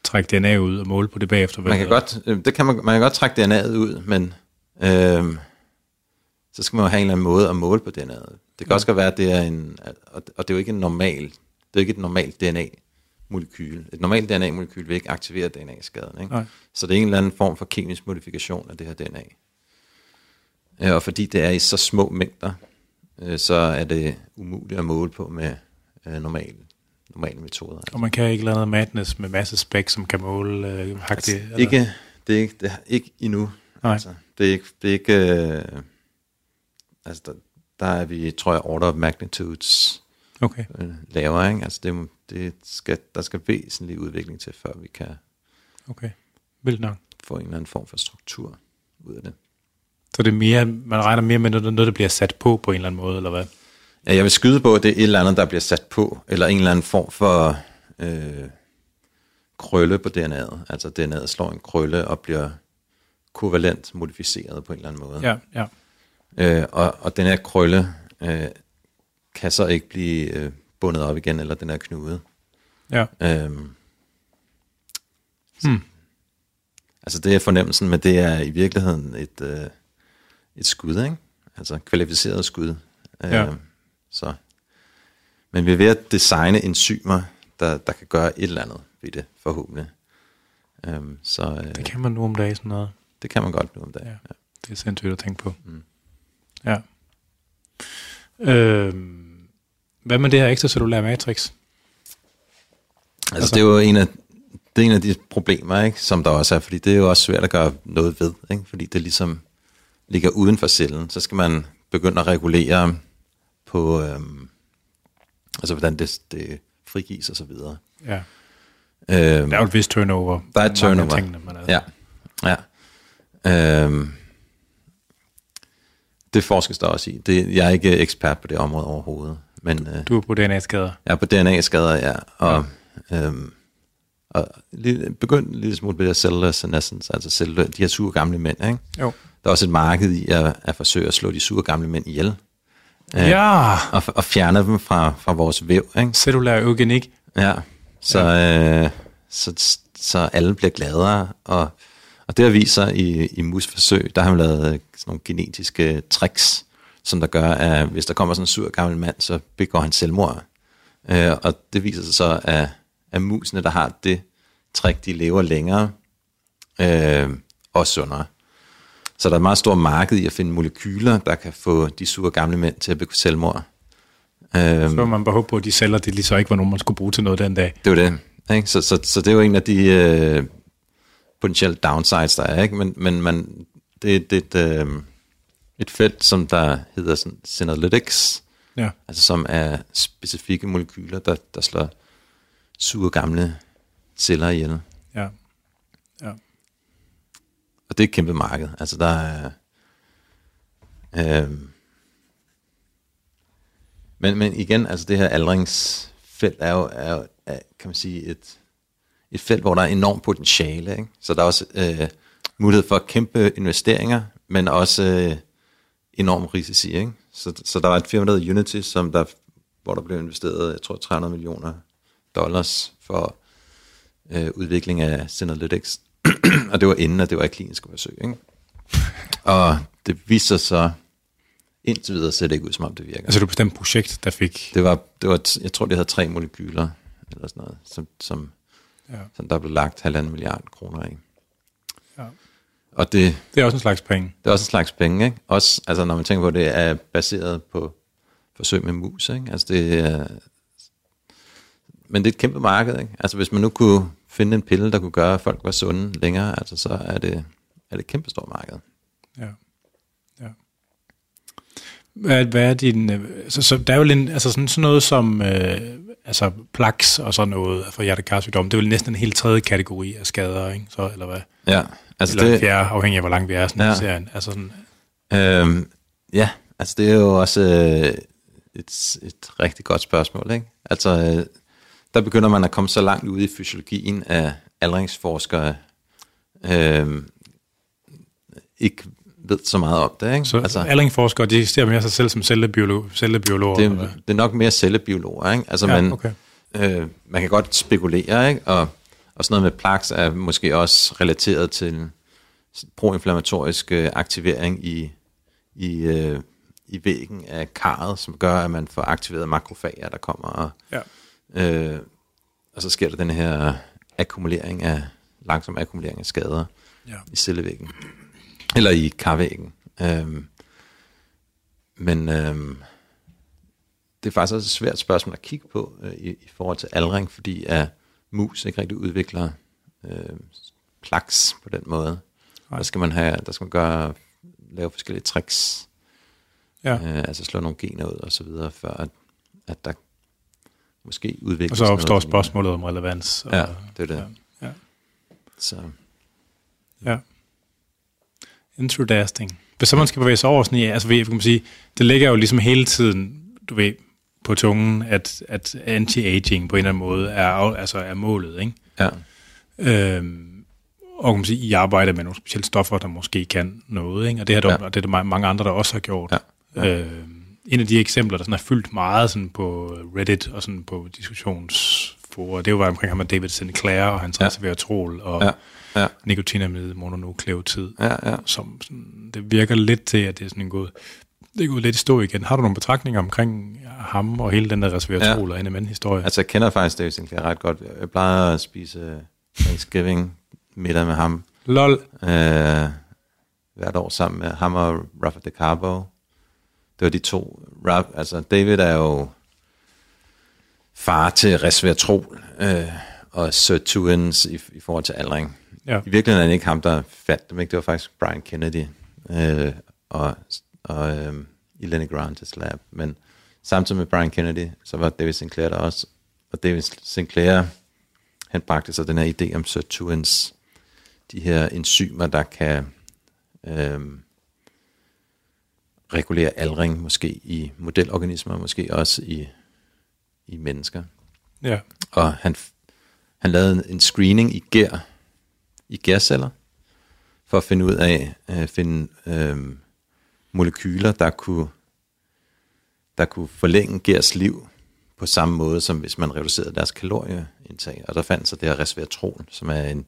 trække DNA ud og måle på det bagefter. Man kan godt, øh, det kan man, man kan godt trække DNA'et ud, men øh, så skal man jo have en eller anden måde at måle på DNA'et. Det kan også godt være, at det er en, og det er jo ikke en normal, det er ikke et normalt DNA-molekyl. Et normalt DNA-molekyl vil ikke aktivere DNA-skaden. Ikke? Nej. Så det er en eller anden form for kemisk modifikation af det her DNA. Øh, og fordi det er i så små mængder, øh, så er det umuligt at måle på med øh, normale, normale metoder. Og man kan ikke lave noget madness med masse spæk, som kan måle øh, hak Altså, det, eller- ikke, det er ikke, det er ikke endnu. Nej. Altså, det er ikke, det er ikke øh, altså der, der er vi, tror jeg, order of magnitudes Okay. øh, lavere, ikke? Altså det, det skal, der skal væsentlig udvikling til, før vi kan Okay. Vildt nok. få en eller anden form for struktur ud af det. Så det er mere, man regner mere med noget, noget, der bliver sat på på en eller anden måde, eller hvad? Ja, jeg vil skyde på, at det er et eller andet, der bliver sat på, eller en eller anden form for øh, krølle på DNA'et. Altså DNA'et slår en krølle og bliver kovalent modificeret på en eller anden måde. Ja, ja. Øh, og, og den her krølle øh, kan så ikke blive øh, bundet op igen, eller den her knude. Ja, Øhm, Hmm. Altså det er fornemmelsen, men det er i virkeligheden et, øh, et skud, ikke? Altså kvalificeret skud. Øh, Ja. Så. Men vi er ved at designe enzymer, der, der kan gøre et eller andet ved det, forhåbentlig. Øhm, så øh, det kan man nu om dagen sådan noget. Det kan man godt nu om dagen. Ja. Ja. Det er sindssygt at tænke på. Mm. Ja. Øhm, hvad med det her ekstracellulære matrix? Altså, altså det er jo en af, det er en af de problemer, ikke, som der også er, fordi det er jo også svært at gøre noget ved, ikke, fordi det ligesom ligger uden for cellen. Så skal man begynde at regulere på, øhm, altså hvordan det, det frigives og så videre. Ja. Øhm, Der er jo et vist turnover. der er et turnover. Tingene, men altså, Ja, ja. Øhm, det forskes der også i. Det, jeg er ikke ekspert på det område overhovedet, men øh, Du er på DNA-skader. jeg er på DNA-skader, ja, og, ja. Øhm, og lige, begyndt en lille smule ved det cellular senescence, altså cellular, de her sure gamle mænd, ikke? Jo. Der er også et marked i at, at forsøge at slå de sure gamle mænd ihjel, øh, Ja! og, og fjerne dem fra, fra vores væv, ikke? Cellulær eugenik. Ja, så, ja. Øh, så, så alle bliver gladere, og, og det har vist sig i, i musforsøg, der har man lavet øh, sådan nogle genetiske tricks, som der gør, at hvis der kommer sådan en sur gammel mand, så begår han selvmord. Øh, og det viser sig så, at, at musene, der har det trick, de lever længere øh, og sundere. Så der er et meget stort marked i at finde molekyler, der kan få de sure gamle mænd til at begå selvmord. Øhm, så man bare håbe på, at de celler, det lige så ikke var nogen, man skulle bruge til noget den dag. Det var det. Ikke? Så, så, så det er jo en af de øh, potentielle downsides, der er. Ikke? Men, men man, det, det er et, øh, et felt, som der hedder sådan, Synalytics, ja. altså som er specifikke molekyler, der, der slår sure gamle celler ihjel. Ja. ja. Og det er et kæmpe marked. Altså der er... Øh, men, men igen, altså det her aldringsfelt er jo, er jo er, kan man sige, et, et felt, hvor der er enormt potentiale. Ikke? Så der er også øh, mulighed for kæmpe investeringer, men også øh, enorm risici. Ikke? Så, så der var et firma, der hedder Unity, som der, hvor der blev investeret, jeg tror, 300 millioner dollars for øh, udvikling af Synalytics. og det var inden, at det var i kliniske forsøg. Ikke? Og det viser sig så, indtil videre ser det ikke ud, som om det virker. Altså det var bestemt projekt, der fik... Det var, det var, jeg tror, det havde tre molekyler, eller sådan noget, som, som, ja. som der blev lagt halvanden milliard kroner i. Ja. Og det, det er også en slags penge. Det er også en slags penge, ikke? Også, altså når man tænker på, det er baseret på forsøg med mus, ikke? Altså det er, men det er et kæmpe marked, ikke? Altså hvis man nu kunne finde en pille, der kunne gøre, at folk var sunde længere, altså så er det, er det et kæmpe stort marked. Ja. ja. Hvad, hvad er din... Øh, så, så der er jo en, altså sådan, sådan noget som øh, altså plaks og sådan noget for hjertekarsygdom, det er vel næsten en helt tredje kategori af skader, ikke? Så, eller hvad? Ja. Altså eller det, fjerde, afhængig af hvor langt vi er sådan ja. serien. Altså sådan, øhm, ja, altså det er jo også øh, et, et rigtig godt spørgsmål, ikke? Altså, øh, der begynder man at komme så langt ud i fysiologien af aldringsforskere, øh, ikke ved så meget om det. Ikke? Så altså, aldringsforskere, de ser mere sig selv som cellebiolog, cellebiologer? Det, det er nok mere cellebiologer. Ikke? Altså ja, man, okay. øh, man kan godt spekulere, ikke? Og, og sådan noget med plaques er måske også relateret til proinflammatorisk øh, aktivering i, i, øh, i væggen af karret, som gør, at man får aktiveret makrofager, der kommer og, ja. øh, og så sker der den her akkumulering af, langsom akkumulering af skader ja. i cellevæggen eller i karvæggen. Øhm, men øhm, det er faktisk også et svært spørgsmål at kigge på øh, i, i forhold til aldring, fordi at mus ikke rigtig udvikler øh, plaks på den måde. Nej. Der skal man have, der skal man gøre, lave forskellige tricks, ja. øh, altså slå nogle gener ud og så videre, før at, at der måske udvikles Og så opstår noget, spørgsmålet om relevans. Og, ja, det er det. Ja. ja. Så. Ja. Interesting. Hvis så man skal bevæge sig over sådan i, altså kan man sige, det ligger jo ligesom hele tiden, du ved, på tungen, at, at anti-aging på en eller anden måde er, altså er målet, ikke? Ja. Øhm, og kan man sige, I arbejder med nogle specielle stoffer, der måske kan noget, ikke? Og det, har der, ja. det er der mange andre, der også har gjort. Ja. Ja. Øhm, en af de eksempler, der sådan er fyldt meget sådan på Reddit og sådan på diskussionsforer, det var omkring ham med David Sinclair og hans ja. resveratrol og ja ja. nikotinamid mononukleotid, ja, ja. som sådan, det virker lidt til, at det er sådan en god, det er gået lidt i stå igen. Har du nogle betragtninger omkring ham og hele den der resveratrol ja. og NMN-historie? Altså, jeg kender faktisk David Sinclair ret godt. Jeg plejer at spise Thanksgiving middag med ham. Lol. Øh, hvert år sammen med ham og Rafa de Carbo. Det var de to. Raf, altså, David er jo far til resveratrol øh, og sirtuins i, i forhold til aldring. Ja. I virkeligheden er det ikke ham, der fandt dem. Ikke? Det var faktisk Brian Kennedy øh, og, og øh, i Lenny Grantes lab. Men samtidig med Brian Kennedy, så var David Sinclair der også. Og David Sinclair, han bragte så den her idé om sirtuins, de her enzymer, der kan øh, regulere aldring, måske i modelorganismer, måske også i, i mennesker. Ja. Og han, han lavede en screening i gær, i gærceller, for at finde ud af, øh, finde øh, molekyler, der kunne, der kunne forlænge gærs liv på samme måde, som hvis man reducerede deres kalorieindtag. Og der fandt sig det her resveratrol, som er en,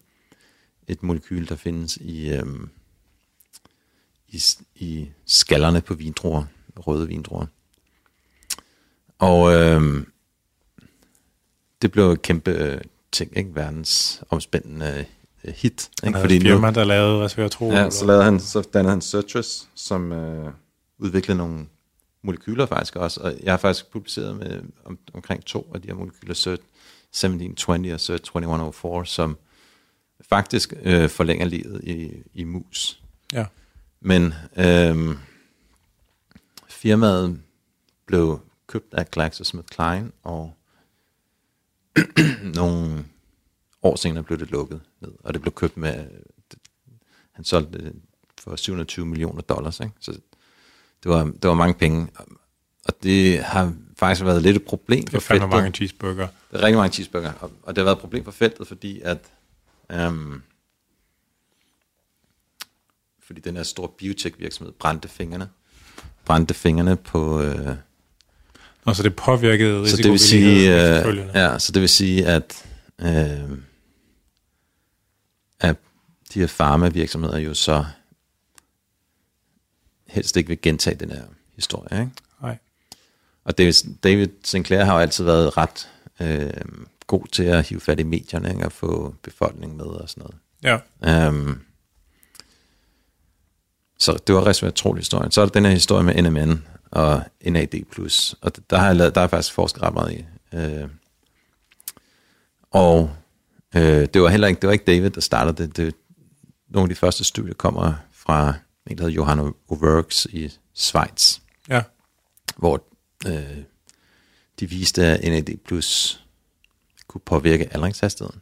et molekyl, der findes i, øh, i, i skallerne på vindruer, røde vindruer. Og øh, det blev et kæmpe øh, ting, ikke? Verdens øh, hit. Han Ikke? havde et firma, der lavede resveratrol. Ja, så, lavede han, så dannede han Searchers, som øh, udviklede nogle molekyler faktisk også, og jeg har faktisk publiceret med om, omkring to af de her molekyler, Cert 1720 og Cert 2104, som faktisk øh, forlænger livet i, i mus. Ja. Men øh, firmaet blev købt af GlaxoSmithKline, og nogle år senere blev det lukket ned, og det blev købt med, han solgte det for 720 millioner dollars, ikke? så det var, det var mange penge, og det har faktisk været lidt et problem Det for er fandme feltet. mange cheeseburger. Det er rigtig mange cheeseburger, og, og det har været et problem for feltet, fordi at øhm, fordi den her store biotech virksomhed brændte fingrene brændte fingrene på øh, Og så det påvirkede så det vil sige risikovilligheden øh, ja, så det vil sige at øh, at de her farmavirksomheder jo så helst ikke vil gentage den her historie, ikke? Nej. Og David, David Sinclair har jo altid været ret øh, god til at hive fat i medierne ikke? og få befolkningen med og sådan noget. Ja. Um, så det var resveratrol historien. Så er der den her historie med NMN og NAD+. Og der har jeg, lavet, der har jeg faktisk forsket ret meget i. Uh, og øh, det var heller ikke, det var ikke David, der startede det. det. Nogle af de første studier kommer fra en, der hedder Johan Overks i Schweiz Ja. hvor øh, de viste, at NAD plus kunne påvirke aldringshastigheden.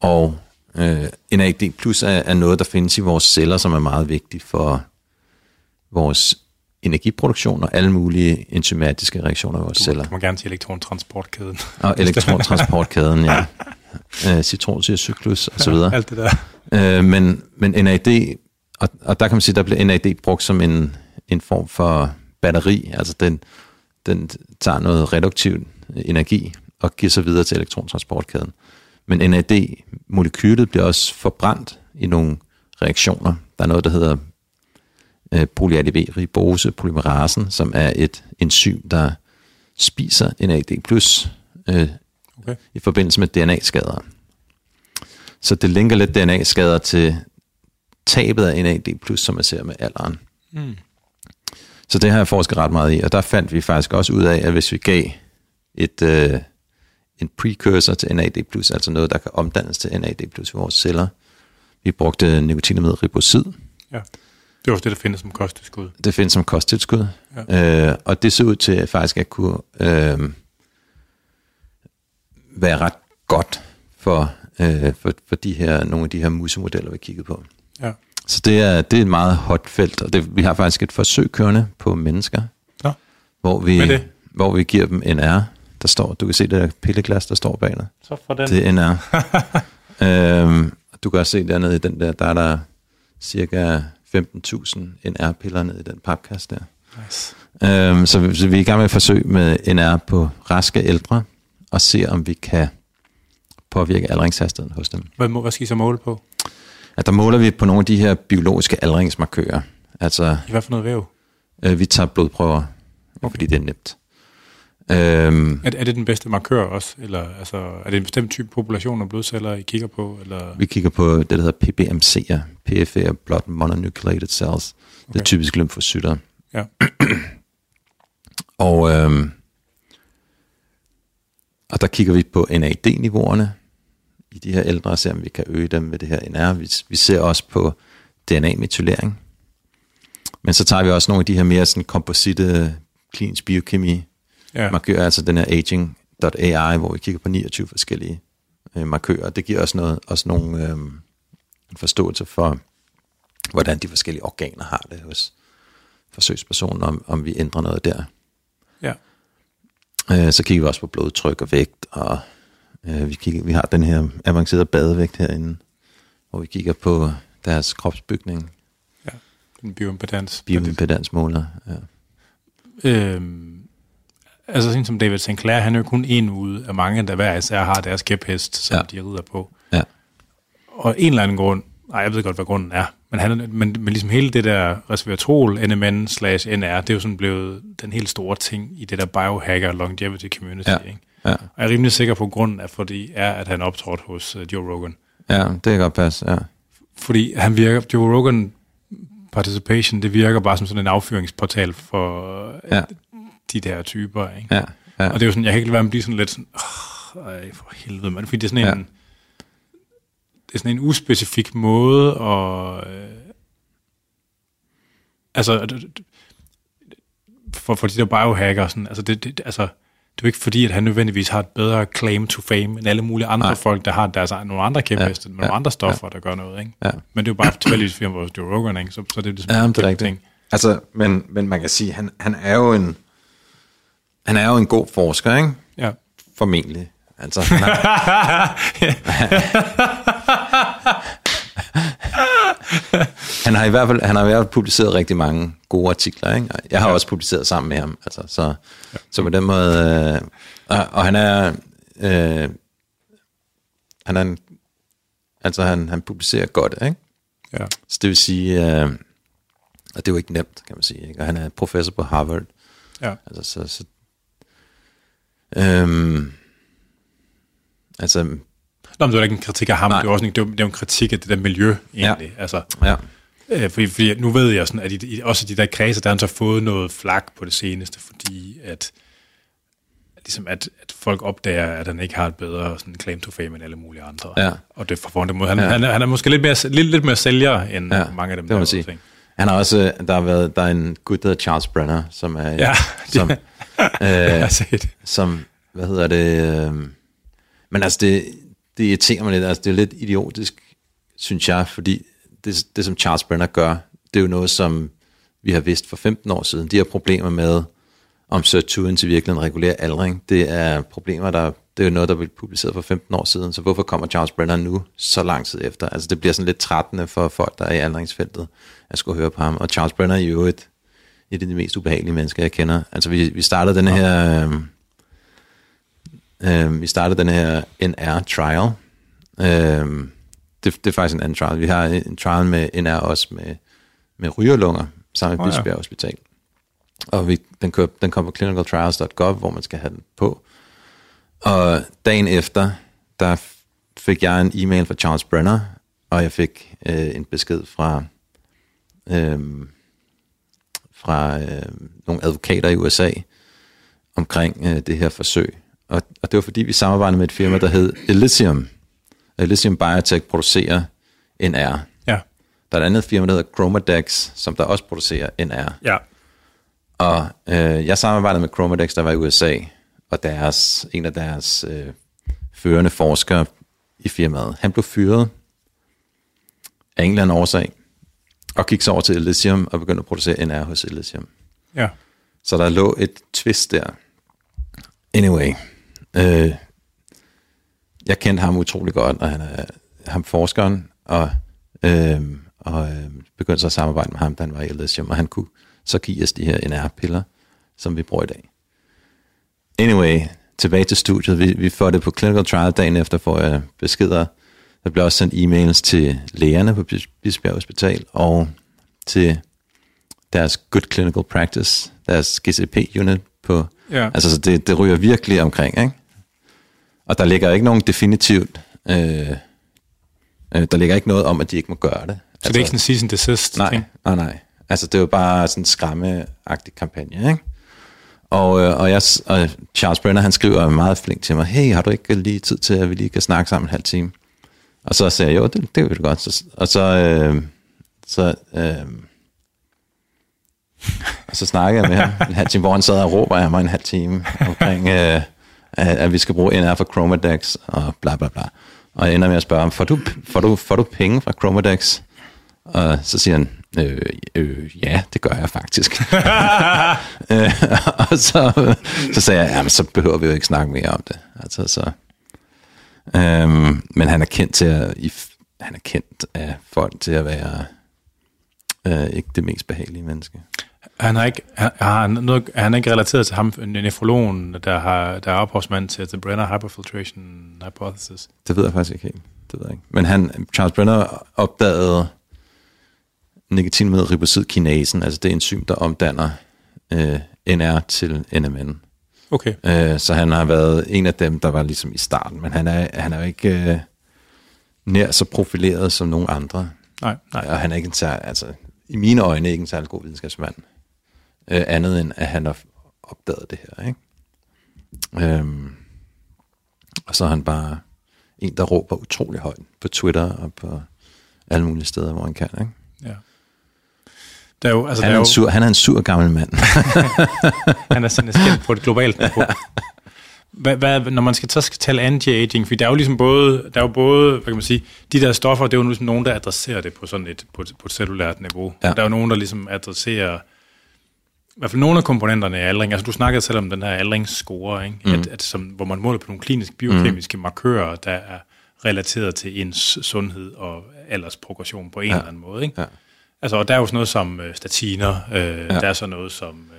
Og øh, NAD plus er, er noget, der findes i vores celler, som er meget vigtigt for vores energiproduktion og alle mulige enzymatiske reaktioner i vores Du celler. må gerne sige elektrontransportkæden. Og elektrontransportkæden, ja. Øh, citronsyrecyklus og så videre. Alt det der. Øh, men, men NAD, og, og der kan man sige, der bliver NAD brugt som en, en form for batteri, altså den, den tager noget reduktiv energi og giver sig videre til elektrontransportkæden. Men NAD-molekylet bliver også forbrændt i nogle reaktioner. Der er noget, der hedder øh, poly-ADP-ribose polymerasen, som er et enzym, der spiser NAD+, øh, Okay. i forbindelse med DNA-skader. Så det linker lidt DNA-skader til tabet af NAD+, som man ser med alderen. Mm. Så det har jeg forsket ret meget i, og der fandt vi faktisk også ud af, at hvis vi gav et, øh, en precursor til NAD+, altså noget, der kan omdannes til NAD+, i vores celler, vi brugte nikotinamid ribosid, Ja. Det var også det, der findes som kosttilskud. det findes som kosttilskud, ja. øh, og det så ud til at faktisk at kunne øh, være ret godt for, øh, for, for de her, nogle af de her musemodeller, vi kiggede på. Ja. Så det er, det er et meget hot felt, og det, vi har faktisk et forsøg kørende på mennesker, Nå. hvor vi, hvor vi giver dem NR. Der står, du kan se det der pilleglas, der står bag dig. Så for den. Det er NR. øhm, du kan også se dernede i den der, der er der cirka 15.000 NR-piller nede i den papkasse der. Nice. Øhm, så, vi- så vi er i gang med et forsøg med NR på raske ældre, og se om vi kan påvirke aldringshastigheden hos dem. Hvad, må, hvad skal I så måle på? At der måler vi på nogle af de her biologiske aldringsmarkører. Altså, I hvad for noget væv? øh, vi tager blodprøver, okay. fordi det er nemt. Øhm, Er, er det den bedste markør også? Eller altså, er det en bestemt type population af blodceller, I kigger på? Eller? vi kigger på det, der hedder PBMC'er, PFA, Blood Mononucleated Cells. Okay. Det er typisk lymfocytter. Ja. Og, øhm, og der kigger vi på NAD-niveauerne i de her ældre, og ser om vi kan øge dem med det her NR. Vi, vi ser også på DNA-metylering. Men så tager vi også nogle af de her mere sådan kompositte klinisk biokemi Ja. markører, altså den her aging.ai, hvor vi kigger på 29 forskellige øh, markører. Det giver os noget, også nogle øh, en forståelse for, hvordan de forskellige organer har det hos forsøgspersonen, om, om vi ændrer noget der. Ja. Øh, så kigger vi også på blodtryk og vægt, og øh, vi, kigger, vi har den her avancerede badevægt herinde, hvor vi kigger på deres kropsbygning, En bioimpedans. bioimpedansmåler. Ja. Øhm, altså sådan som David Sinclair, han er jo kun en ude af mange, der hver især har deres kæphest, som Ja. ja. de rider på. Ja. Og en eller anden grund, nej, jeg ved godt, hvad grunden er, men, han, men, men ligesom hele det der resveratrol, NMN slash NR, det er jo sådan blevet den helt store ting i det der biohacker longevity community. Ja. Ikke? Ja. Og jeg er rimelig sikker på, at grunden er, fordi, er, at han optrådte hos uh, Joe Rogan. Ja, det kan godt passe, ja. Fordi han virker, Joe Rogan Participation, det virker bare som sådan en affyringsportal for Ja. ja. de der typer, ikke? Ja, ja. Og det er jo sådan, jeg kan ikke lade være med at blive sådan lidt sådan, oh, ej, for helvede, man. Fordi det er sådan en, Ja. Det er sådan en uspecifik måde at, øh, altså, for, for de der biohacker, sådan, altså, det, det, altså, det er jo ikke fordi, at han nødvendigvis har et bedre claim to fame end alle mulige andre Nej. Folk, der har deres, nogle andre kæpheste, ja. Ja. nogle Ja. andre stoffer, der gør noget, ikke? Ja. Men det er jo bare tilfældigvis, fordi han var Joe Rogan, ikke? Så, så det er ligesom Ja, det er rigtigt. ting. Altså, men, men man kan sige, han, han er jo en han er jo en god forsker, ikke? Ja. Formentlig. Altså, han har, han har i hvert fald han har i hvert fald publiceret rigtig mange gode artikler, ikke? Og Jeg har også publiceret sammen med ham, altså, så, ja. så på den måde, øh, og, og han er, øh, han er en, altså han, han publicerer godt, ikke? ja. Så det vil sige, øh, og det er jo ikke nemt, kan man sige, ikke? Og han er professor på Harvard, Ja. altså så, så øhm, altså, Nå, men det er ikke en kritik af ham, Nej. det er også en, det jo- det jo en kritik af det der miljø, egentlig. Ja. Altså, ja, øh, fordi, fordi nu ved jeg sådan, at i, i, også i de der kredse, der har han så fået noget flak på det seneste, fordi at, ligesom at, at folk opdager, at han ikke har et bedre sådan, claim to fame end alle mulige andre. Ja. Og det for den måde. Han, Ja. han, er, han er måske lidt mere, lidt, lidt mere sælger, end Ja, mange af dem det må man sige. ikke? Han har også, der har været, der er en gut, der hedder Charles Brenner, som er, Ja, som, det- øh, som, hvad hedder det, øh, men altså det, det irriterer mig lidt, altså det er lidt idiotisk, synes jeg, fordi det, det som Charles Brenner gør, det er jo noget, som vi har vidst for 15 år siden. De her problemer med, om sirtuin til virkeligheden regulerer aldring, det er problemer, der, det er jo noget, der blev publiceret for 15 år siden, så hvorfor kommer Charles Brenner nu så lang tid efter? Altså det bliver sådan lidt trættende for folk, der er i aldringsfeltet, at skulle høre på ham. Og Charles Brenner er jo et, et af de mest ubehagelige mennesker, jeg kender. Altså vi, vi startede den her... Øh, øh, vi startede den her NR-trial. Øh, det, det er faktisk en anden trial. Vi har en trial med NR også med, med rygerlunger, sammen med Åh, ja. Bispebjerg Hospital. Og vi, den, køb, den kom på clinicaltrials.gov, hvor man skal have den på. Og dagen efter, der fik jeg en e-mail fra Charles Brenner, og jeg fik øh, en besked fra, øh, fra øh, nogle advokater i USA omkring øh, det her forsøg. Og, og det var fordi, vi samarbejdede med et firma, der hed Elysium. Elysium Biotech producerer NR. Ja. Der er et andet firma, der hedder Chromadex, som der også producerer NR. Ja. Og øh, jeg samarbejdede med Chromadex, der var i USA, og deres, en af deres øh, førende forskere i firmaet, han blev fyret af en eller anden årsag, og gik så over til Elysium og begyndte at producere NR hos Elysium. Ja. Så der lå et twist der. Anyway, øh, jeg kendte ham utrolig godt, og han er ham forskeren, og, øh, og øh, begyndte så at samarbejde med ham, da han var i Elysium, og han kunne så give os de her NR-piller, som vi bruger i dag. Anyway, tilbage til studiet. Vi, vi får det på clinical trial dagen efter, får jeg beskeder. Der bliver også sendt e-mails til lægerne på Bis- Bispebjerg Hospital, og til deres Good Clinical Practice, deres GCP-unit på... Ja. Altså, så det, det ryger virkelig omkring, ikke? Og der ligger ikke nogen definitivt... Øh, øh, der ligger ikke noget om, at de ikke må gøre det. Så det er ikke sådan season desist Nej, ting? nej, nej. Altså, det er jo bare sådan en skræmmeagtig kampagne, ikke? Og, øh, og, jeg, og Charles Brenner, han skriver meget flink til mig, hey, har du ikke lige tid til, at vi lige kan snakke sammen en halv time? Og så sagde jeg, jo, det, det vil du godt. Så, og så, øh, så, øh, og så snakkede jeg med ham en halv time, hvor han sad og råber af mig en halv time omkring, øh, at, at vi skal bruge NR for Chromadex og bla bla bla. Og jeg ender med at spørge ham, får du, får du, får du penge fra Chromadex? Og så siger han, øh, øh, ja, det gør jeg faktisk. øh, og så, så sagde jeg, jamen så behøver vi jo ikke snakke mere om det. Altså, så, øhm, men han er kendt til at, i, han er kendt af folk til at være øh, ikke det mest behagelige menneske. Han har ikke, han, har han noget, er han ikke relateret til ham, nefrologen, der, har, der er ophavsmand til The Brenner Hyperfiltration Hypothesis? Det ved jeg faktisk ikke helt. Det ved jeg ikke. Men han, Charles Brenner opdagede nikotinamid ribosid kinasen, altså det enzym, der omdanner øh, NR til NMN. Okay. Øh, så han har været en af dem, der var ligesom i starten, men han er, han er jo ikke øh, nær så profileret som nogen andre. Nej, nej. Og han er ikke en særlig, altså i mine øjne ikke en særlig god videnskabsmand. Øh, andet end, at han har opdaget det her, ikke? Øhm, og så er han bare en, der råber utrolig højt på Twitter og på alle mulige steder, hvor han kan, ikke? Ja. Der er jo, altså, Han der er, er en jo, sur, han er en sur gammel mand. han er sådan et skæld på et globalt niveau. Hvad, hvad, når man skal, så skal tale anti-aging, for der er jo ligesom både, der er jo både, hvad kan man sige, de der stoffer, det er jo ligesom nogen, der adresserer det på sådan et, på, et- på et cellulært niveau. Ja. Der er jo nogen, der ligesom adresserer, i hvert fald nogle af komponenterne i aldring, altså du snakkede selv om den her aldringsscore, ikke? Mm. At, at som, hvor man måler på nogle kliniske biokemiske mm. markører, der er relateret til ens sundhed og aldersprogression på en ja. eller anden måde. Ikke? Ja. Altså, og der er jo sådan noget som øh, statiner, øh, ja. der er sådan noget som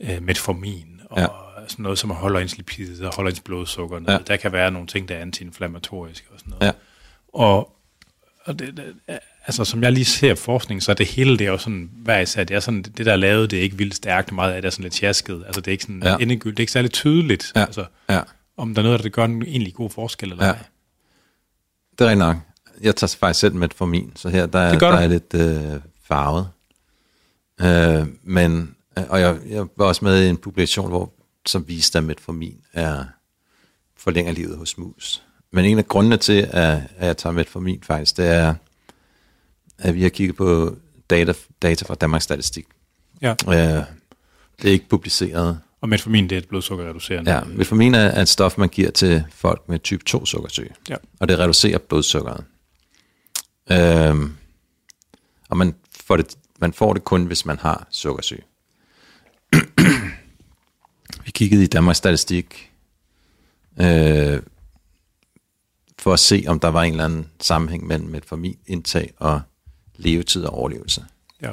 øh, øh, metformin, og Ja. sådan noget som holder ens lipider, holder ens blodsukker ned. Ja. Der kan være nogle ting, der er antiinflammatoriske og sådan noget. Ja. Og, og det, det, altså, som jeg lige ser forskning, så er det hele, det er jo sådan, hvad især, det er sådan, det der er lavet, det er ikke vildt stærkt, meget af det er sådan lidt tjasket. Altså, det er ikke sådan Ja. endegyldigt, det er ikke særlig tydeligt, Ja. altså, ja, om der er noget, der gør en egentlig god forskel eller Ja. ej. det er rigtigt nok. Jeg tager faktisk selv med for min, så her der, er- der er lidt øh, farvet. Øh, men, øh, og jeg, jeg var også med i en publikation, hvor, som viste, at metformin er forlænger livet hos mus. Men en af grundene til, at, at jeg tager metformin faktisk, det er, at vi har kigget på data, data fra Danmarks Statistik. Ja. Øh, det er ikke publiceret. Og metformin, det er et blodsukkerreducerende. Ja, metformin er et stof, man giver til folk med type 2 sukkersyge. Ja. Og det reducerer blodsukkeret. Øhm, og man får, det, man får det kun, hvis man har sukkersyge. Vi kiggede i Danmarks Statistik øh, for at se, om der var en eller anden sammenhæng mellem metformin indtag og levetid og overlevelse. ja.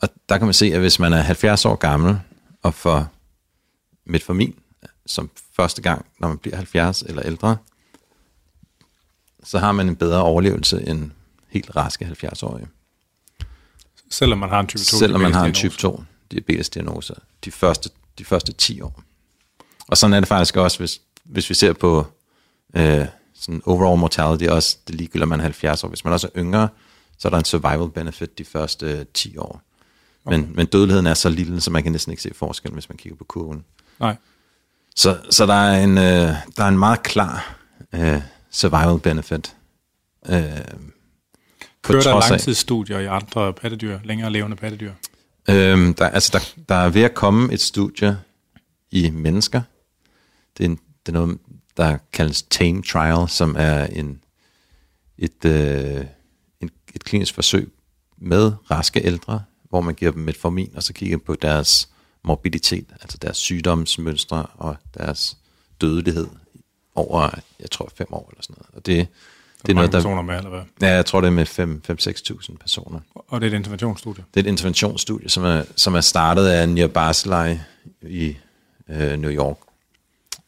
Og der kan man se, at hvis man er 70 år gammel og får metformin som første gang, når man bliver 70 eller ældre, så har man en bedre overlevelse end helt raske 70-årige. Selvom man har en type 2 Selvom man har en type diabetesdiagnose. 2 diabetesdiagnose de første, de første 10 år. Og sådan er det faktisk også, hvis, hvis vi ser på øh, sådan overall mortality, også det ligegyldigt, om man er 70 år. Hvis man også er yngre, så er der en survival benefit de første øh, 10 år. Men, okay. men dødeligheden er så lille, så man kan næsten ikke se forskel, hvis man kigger på kurven. Nej. Så, så der, er en, øh, der er en meget klar øh, survival benefit. Øh, Kører der langtidsstudier i andre pattedyr, længere levende pattedyr? Øhm, der, altså der, der er ved at komme et studie i mennesker. Det er, en, det er noget, der kaldes TAME Trial, som er en, et, øh, et klinisk forsøg med raske ældre, hvor man giver dem metformin, og så kigger på deres morbiditet, altså deres sygdomsmønstre og deres dødelighed over, jeg tror, fem år eller sådan noget. Og det, det er noget, der... personer med, eller hvad? Ja, jeg tror, det er med 5-6.000 personer. Og det er et interventionsstudie. Det er et interventionsstudie, som er, som er startet af Nir Barzilai i øh, New York.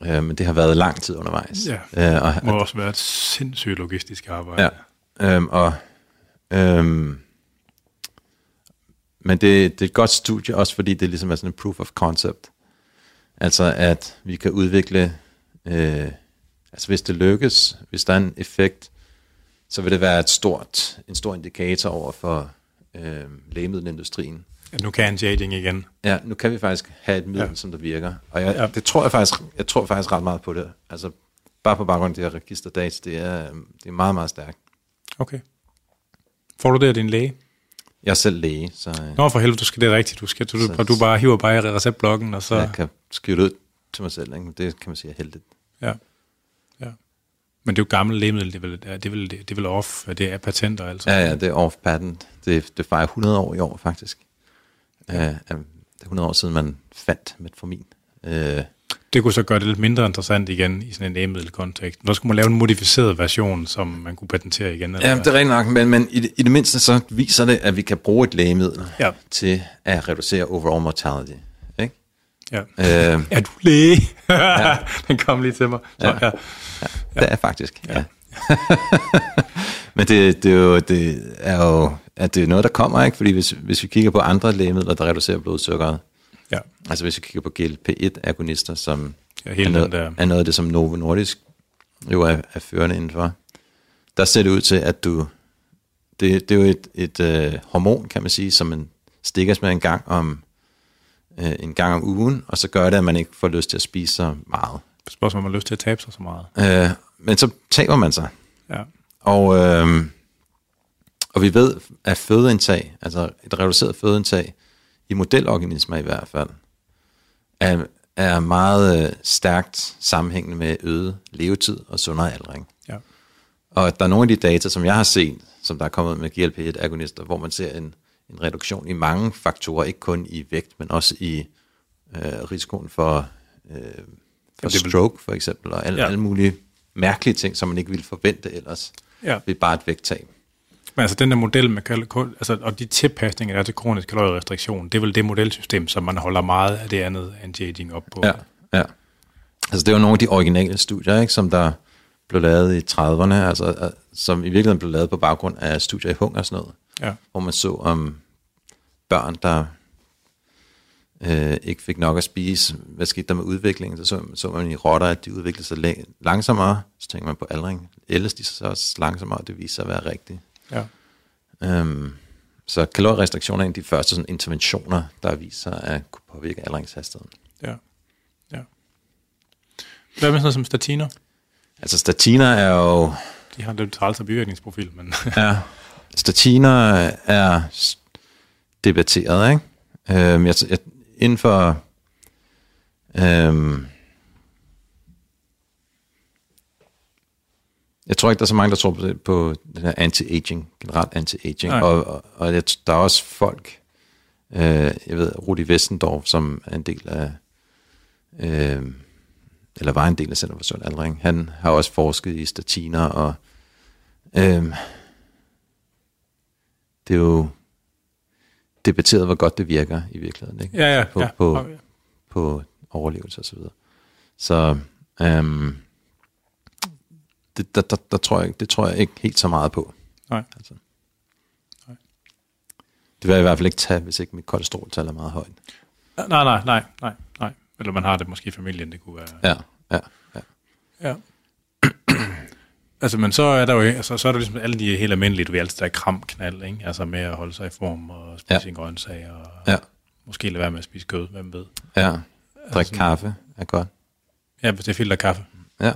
Øh, men det har været lang tid undervejs. Ja. Øh, og, Det må også være et sindssygt logistisk arbejde. ja. Øhm, og, øhm, men det, det er et godt studie, også fordi det ligesom er sådan en proof of concept. Altså at vi kan udvikle, øh, altså hvis det lykkes, hvis der er en effekt, så vil det være et stort, en stor indikator over for øh, lægemiddelindustrien. At nu kan anti-aging igen. Ja, nu kan vi faktisk have et middel, ja. Ja. som der virker. Og jeg, ja. Ja. det tror jeg faktisk, jeg tror faktisk ret meget på det. Altså, bare på baggrund af det her registerdata, det er, øhm, det er meget, meget stærkt. Okay. Får du det af din læge? Jeg er selv læge, så øh, Nå for helvede, du skal det rigtigt. Du, skal, du, Så- du, du bare hiver bare i receptblokken, og så... jeg kan skrive det ud til mig selv. Ikke? Det kan man sige er heldigt. Ja. ja. Men det er jo gammelt lægemiddel, det er vel, det er vel, det er vel off, det er patenter altså. Ja, ja, det er off-patent. Det, det fejrer 100 år i år, faktisk. Ja. Øh, det er 100 år siden, man fandt metformin. Øh, Det kunne så gøre det lidt mindre interessant igen i sådan en lægemiddelkontekst. Nå skulle man lave en modificeret version, som man kunne patentere igen. Eller ja, hvad? det er rigtigt nok, men, men i, det, i det mindste så viser det, at vi kan bruge et lægemiddel Ja. til at reducere overall mortality. Ikke? ja. Øh, Er du læge? ja. Den kom lige til mig. Så, Ja. ja. Ja. Det er faktisk, ja. Men det, det, er jo, det er jo at det er noget, der kommer, ikke? Fordi hvis, hvis vi kigger på andre lægemidler, der reducerer blodsukkeret, ja. Altså hvis vi kigger på GLP-1-agonister, som Ja, er hele noget, den der. er noget af det, som Novo Nordisk jo er, er førende indenfor. Der ser det ud til, at du... Det, det er jo et, et øh, hormon, kan man sige, som man stikker med en gang om øh, en gang om ugen, og så gør det, at man ikke får lyst til at spise så meget. Spørgsmålet, om man har lyst til at tabe sig så meget. Øh, men så taber man sig. Ja. Og, øh, og vi ved, at fødeindtag, altså et reduceret fødeindtag, i modelorganismer i hvert fald, er, er meget øh, stærkt sammenhængende med øget levetid og sundere aldring. ja. Og at der er nogle af de data, som jeg har set, som der er kommet med GLP-1-agonister, hvor man ser en, en reduktion i mange faktorer, ikke kun i vægt, men også i øh, risikoen for, øh, for stroke for eksempel, og alle, ja. alle mulige mærkelige ting, som man ikke ville forvente ellers ja. ved bare et vægttab. Men altså den der model med kal- kal- altså, og de tilpasninger, der er til kronisk kalorierestriktion, det er vel det modelsystem, som man holder meget af det andet anti-aging op på. Ja, ja. Altså det er jo nogle af de originale studier, ikke, som der blev lavet i 30'erne, altså, øh, som i virkeligheden blev lavet på baggrund af studier i hunger og sådan noget, ja. hvor man så om børn, der øh, ikke fik nok at spise. Hvad skete der med udviklingen? Så så, så man i rotter, at de udviklede sig la- langsommere. Så tænker man på aldring. Ellers de så også langsommere, og det viser sig at være rigtigt. Ja. Øhm, så kalorierestriktioner er en af de første sådan, interventioner, der viser at kunne påvirke aldringshastigheden. ja. ja. Hvad med sådan noget som statiner? Altså statiner er jo... De har en træls af bivirkningsprofil, men Ja, statiner er debatteret, ikke? Øhm, jeg, jeg, inden for... Øhm, jeg tror ikke, der er så mange, der tror på, det, på den her anti-aging, generelt anti-aging. Nej. Og, og, og jeg, der er også folk, øh, jeg ved, Rudi Westendorf, som er en del af, øh, eller var en del af Center for Sund Aldring, han har også forsket i statiner, og øh, det er jo debatteret, hvor godt det virker i virkeligheden, ikke? ja, ja. På, ja. på, på overlevelse og så videre. Så øhm, det, der, der, der tror jeg, det tror jeg ikke helt så meget på. Nej. Altså. Det vil jeg i hvert fald ikke tage, hvis ikke mit kolesteroltal er meget højt. Nej, nej, nej, nej, nej. Eller man har det måske i familien, det kunne være... Ja, ja, ja. Ja. altså, men så er der jo altså, så er der ligesom alle de helt almindelige, du ved, altid der er kramknald, ikke? Altså med at holde sig i form og spise Ja. en grøntsag og Ja, måske lade være med at spise kød, hvem ved. ja. Drik Altså- kaffe er godt. Ja, hvis det er filter kaffe. Ja,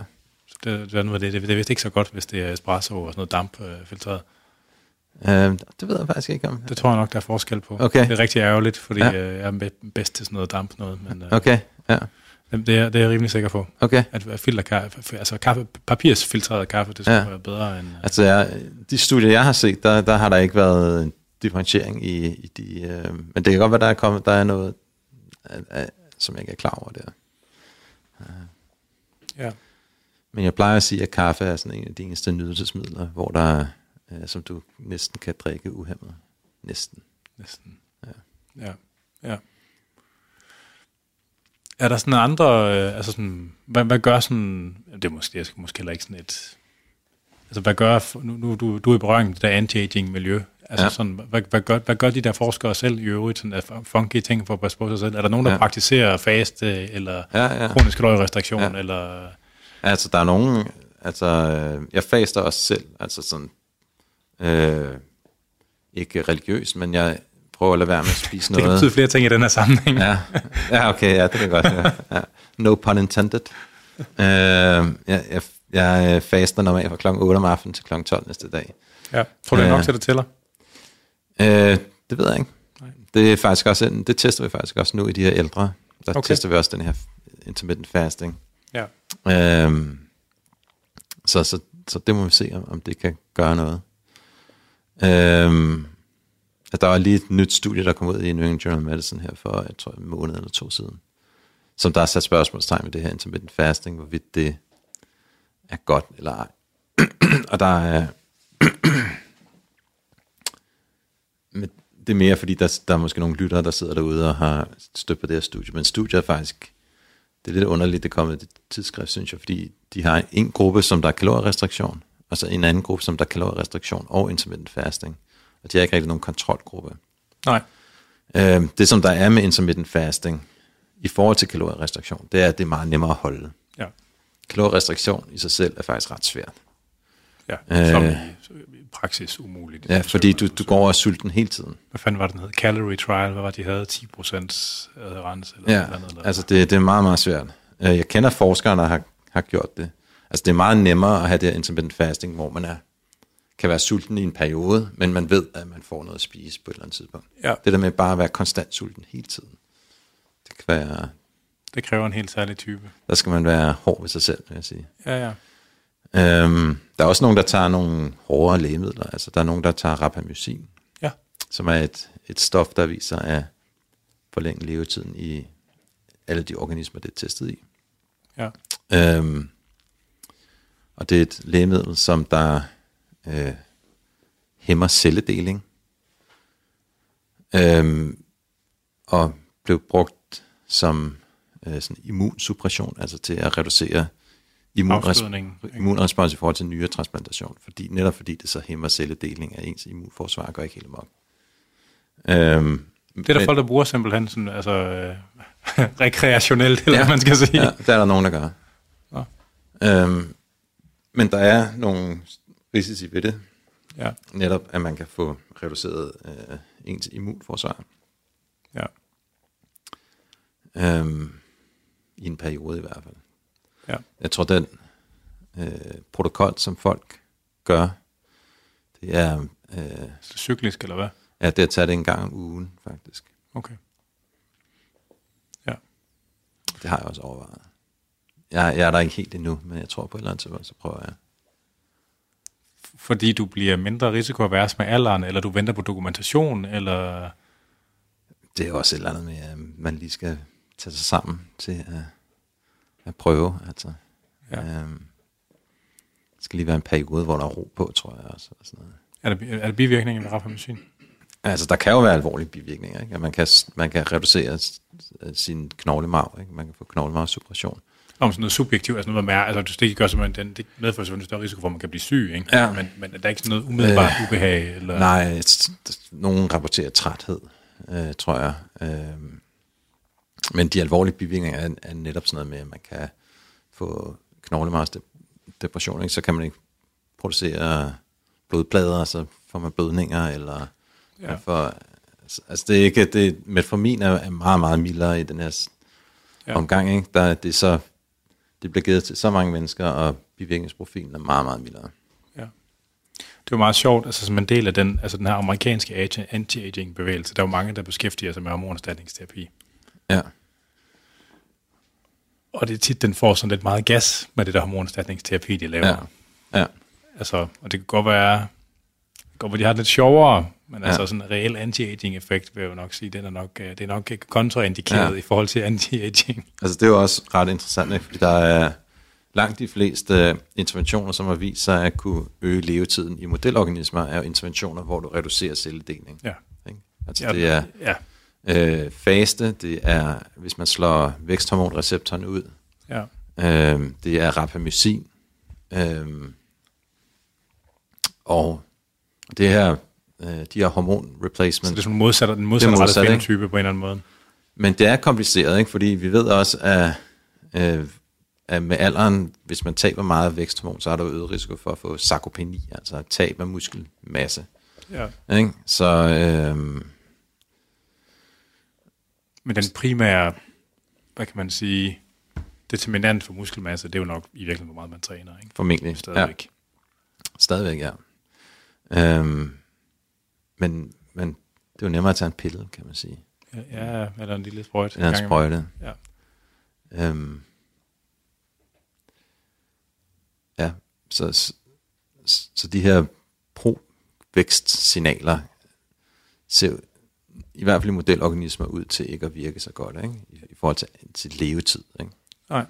det, det, det, det, det er vist ikke så godt, hvis det er espresso og sådan noget damp øh, filtreret. øhm, det ved jeg faktisk ikke om. Det tror jeg nok, der er forskel på. Okay. Det er rigtig ærgerligt, fordi Ja. øh, jeg er be- bedst til sådan noget damp noget, men øh, Okay, ja, det, er, det er jeg rimelig sikker på. okay. At, filterkaffe, altså kaffe, papirsfiltreret kaffe, det skulle Ja. være bedre end... Øh, Altså, jeg, de studier, jeg har set, der, der har der ikke været en differentiering i, i de... Øh, men det kan godt være, der er, kommet, der er noget, øh, som jeg ikke er klar over der. ja. Men jeg plejer at sige, at kaffe er sådan en af de eneste nydelsesmidler, hvor der er, øh, som du næsten kan drikke uhemmet. Næsten. Næsten. Ja. ja. ja. Er der sådan andre, øh, altså sådan, hvad, hvad gør sådan, det er måske, jeg skal måske heller ikke sådan et, altså hvad gør, nu, nu du, du er i berøring med det der anti-aging miljø, altså Ja. sådan, hvad, hvad, gør, hvad gør de der forskere selv i øvrigt, sådan af funky ting for at passe på sig selv? Er der nogen, der Ja. praktiserer faste, eller Ja, ja. kronisk kalorierestriktion, Ja. ja. eller, Altså, der er nogen... Altså, øh, jeg faster også selv. Altså sådan... Øh, ikke religiøs, men jeg prøver at lade være med at spise det kan noget. betyde flere ting i den her sammenhæng. Ja, ja okay, ja, det kan godt. Ja. Ja. No pun intended. Øh, jeg, jeg, jeg faster normalt fra klokken 8 om aftenen til klokken 12 næste dag. ja. Tror du, det er nok til, at det tæller? Øh, det ved jeg ikke. Det er faktisk også, det tester vi faktisk også nu i de her ældre. Der. Okay. tester vi også den her intermittent fasting. Øhm, så, så, så det må vi se, om, det kan gøre noget. Øhm, der var lige et nyt studie, der kom ud i New England Journal of Medicine her for, jeg tror, en måned eller to siden, som der har sat spørgsmålstegn ved det her intermittent fasting, hvorvidt det er godt eller ej. og der er... Men det er mere, fordi der, der er måske nogle lyttere, der sidder derude og har stødt på det her studie, men studiet er faktisk det er lidt underligt, det kommer i det tidsskrift, synes jeg, fordi de har en gruppe, som der er kalorierestriktion, og så en anden gruppe, som der er kalorierestriktion og intermittent fasting. Og de har ikke rigtig nogen kontrolgruppe. Nej. Øh, det, som der er med intermittent fasting, i forhold til kalorierestriktion, det er, at det er meget nemmere at holde. Ja. Kalorierestriktion i sig selv er faktisk ret svært. Ja, Øh. som i praksis umuligt. Ja, fordi du, du går over sulten hele tiden. Hvad fanden var det, den hed? Calorie trial, hvad var det, de havde? 10 procent adherens? Eller Ja, et eller andet, eller? altså det, det er meget, meget svært. Øh, Jeg kender forskere, der har, har gjort det. Altså det er meget nemmere at have det her intermittent fasting, hvor man er, kan være sulten i en periode, men man ved, at man får noget at spise på et eller andet tidspunkt. Ja. Det der med bare at være konstant sulten hele tiden. Det kan være, Det kræver en helt særlig type. der skal man være hård ved sig selv, vil jeg sige. Ja, ja. Øhm, der er også nogen, der tager nogle hårdere lægemidler. Altså der er nogen, der tager rapamycin, Ja, som er et, et stof, der viser at forlænge levetiden i alle de organismer, det er testet i. ja. Øhm, og det er et lægemiddel, som der øh, hæmmer celledeling. Øhm, og blev brugt som øh, sådan immunsuppression, altså til at reducere immunres- immunrespons i forhold til nyretransplantation, fordi, netop fordi det så hæmmer celledeling af ens immunforsvar, går ikke helt amok. Øhm, Det er der folk, der bruger simpelthen sådan, altså, øh, rekreationelt, eller ja. man skal sige. Ja, det er der nogen, der gør. Nå. Øhm, men der er nogle risici ved det. Ja, Netop, at man kan få reduceret øh, ens immunforsvar. ja. Øhm, I en periode i hvert fald. Ja. Jeg tror, den øh, protokol, som folk gør, det er, øh, Så cyklisk, eller hvad? ja, det er at tage det en gang om ugen, faktisk. Okay. Ja. Det har jeg også overvejet. Jeg, jeg er der ikke helt endnu, men jeg tror på et eller andet tidspunkt, så prøver jeg. Fordi du bliver mindre risikoavers med alderen, eller du venter på dokumentation, eller... Det er også et eller andet med, at man lige skal tage sig sammen til at, at prøve. Altså. Ja. Øhm, det skal lige være en periode, hvor der er ro på, tror jeg også. Og sådan noget. Er der, er der bivirkninger ved rapamycin? Altså, der kan jo være alvorlige bivirkninger. Ikke? At man kan, man kan reducere s- sin knoglemarv. Ikke? Man kan få knoglemarvsuppression. Om sådan noget subjektivt, altså noget med, altså det gør simpelthen, den, det medfører selvfølgelig en større risiko for, at man kan blive syg, ikke? Ja. Men, men er der ikke sådan noget umiddelbart øh, ubehag? Eller? Nej, nogen rapporterer træthed, øh, tror jeg. Øh, men de alvorlige bivirkninger er, er netop sådan noget med, at man kan få knoglemarvsdepression, ikke? så kan man ikke producere blodplader, og så får man blødninger, eller Ja. man får, altså det er ikke, det, metformin er, meget, meget mildere i den her Ja. omgang, ikke? Der, det er så, det bliver givet til så mange mennesker, og bivirkningsprofilen er meget, meget mildere. Ja. Det var meget sjovt, altså som en del af den, altså den her amerikanske anti-aging bevægelse, der er jo mange, der beskæftiger sig med hormonerstatningsterapi. Ja, Og det er tit, den får sådan lidt meget gas med det der hormonerstatningsterapi, de laver. ja, ja. Altså, og det kan godt være, godt være, de har det lidt sjovere, men Ja. altså sådan en reel anti-aging effekt, vil jeg jo nok sige, den er nok, øh, det er nok ikke kontraindikeret Ja. ja. i forhold til anti-aging. Altså det er jo også ret interessant, ikke? fordi der er langt de fleste øh, interventioner, som har vist sig at kunne øge levetiden i modelorganismer, er jo interventioner, hvor du reducerer celledeling. Ja. Ikke? Altså ja, det er Ja, øh, faste, det er, hvis man slår væksthormonreceptoren ud, ja, øh, det er rapamycin, øh, og det her, øh, de her hormon så replacement, det er sådan modsat, den modsatte modsat, rette ikke? fenotype på en eller anden måde. Men det er kompliceret, ikke? fordi vi ved også, at, øh, at med alderen, hvis man taber meget væksthormon, så er der jo øget risiko for at få sarkopeni, altså tab af muskelmasse. Ja. Ikke? Så øh, Men den primære, hvad kan man sige, determinant for muskelmasse, det er jo nok i virkeligheden, hvor meget man træner, ikke? formentlig Stadigvæk. Ja, stadigvæk, ja. Øhm, men, men det er jo nemmere at tage en pille, kan man sige. Ja, ja eller en lille sprøjt. Eller en sprøjte. Ja. Øhm, ja, så, så, så de her pro-vækstsignaler ser i hvert fald i modelorganismer ud til ikke at virke så godt, ikke? I, i forhold til, til levetid. Ikke? Nej.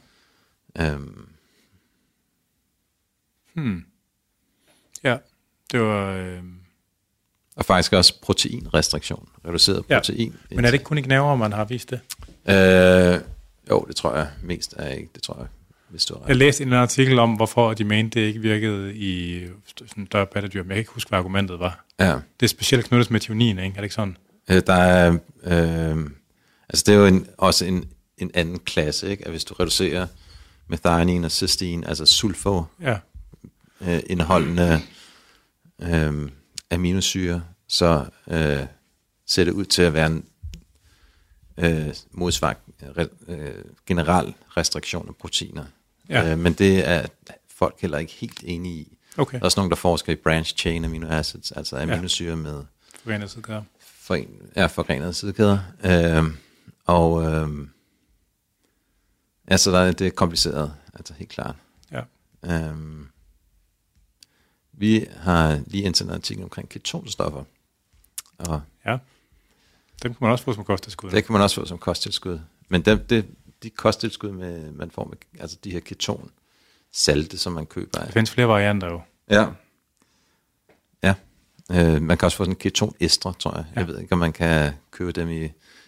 Øhm, Hmm. Ja, det var... Øh... og faktisk også proteinrestriktion, reduceret Ja, protein. Men er det ikke kun i knæver, man har vist det? Øh, jo, det tror jeg mest er ikke, det tror jeg, hvis du Jeg læste en artikel om, hvorfor de mente, det ikke virkede i sådan større pattedyr, men jeg kan ikke huske, hvad argumentet var. Ja, Det er specielt knyttet med tionin, ikke? Er det ikke sådan? Øh, der er, øh, altså det er jo en, også en en anden klasse, ikke? At hvis du reducerer methionine og cysteine, altså sulfo, Ja. øh, indeholdende øh, aminosyre, så øh, ser det ud til at være en øh, modsvar re, øh, generel restriktion af proteiner. Ja. Øh, men det er folk heller ikke helt enige i. Okay. Der er også nogen, der forsker i branch chain amino acids, altså aminosyre med Forenet foren, ja, forgrenede sidekæder. Øh, og øh, altså, der, er- det er kompliceret, altså helt klart. Ja. Øhm, vi har lige indsendt en artikel omkring ketonstoffer, og Ja. Dem kan man også få som kosttilskud. det kan man også få som kosttilskud. Men dem, det, de kosttilskud, med, man får med altså de her keton salte, som man køber Der findes flere varianter jo. Ja. Ja. Øh, man kan også få sådan ketonester, tror jeg. Ja. Jeg ved ikke, om man kan købe dem i...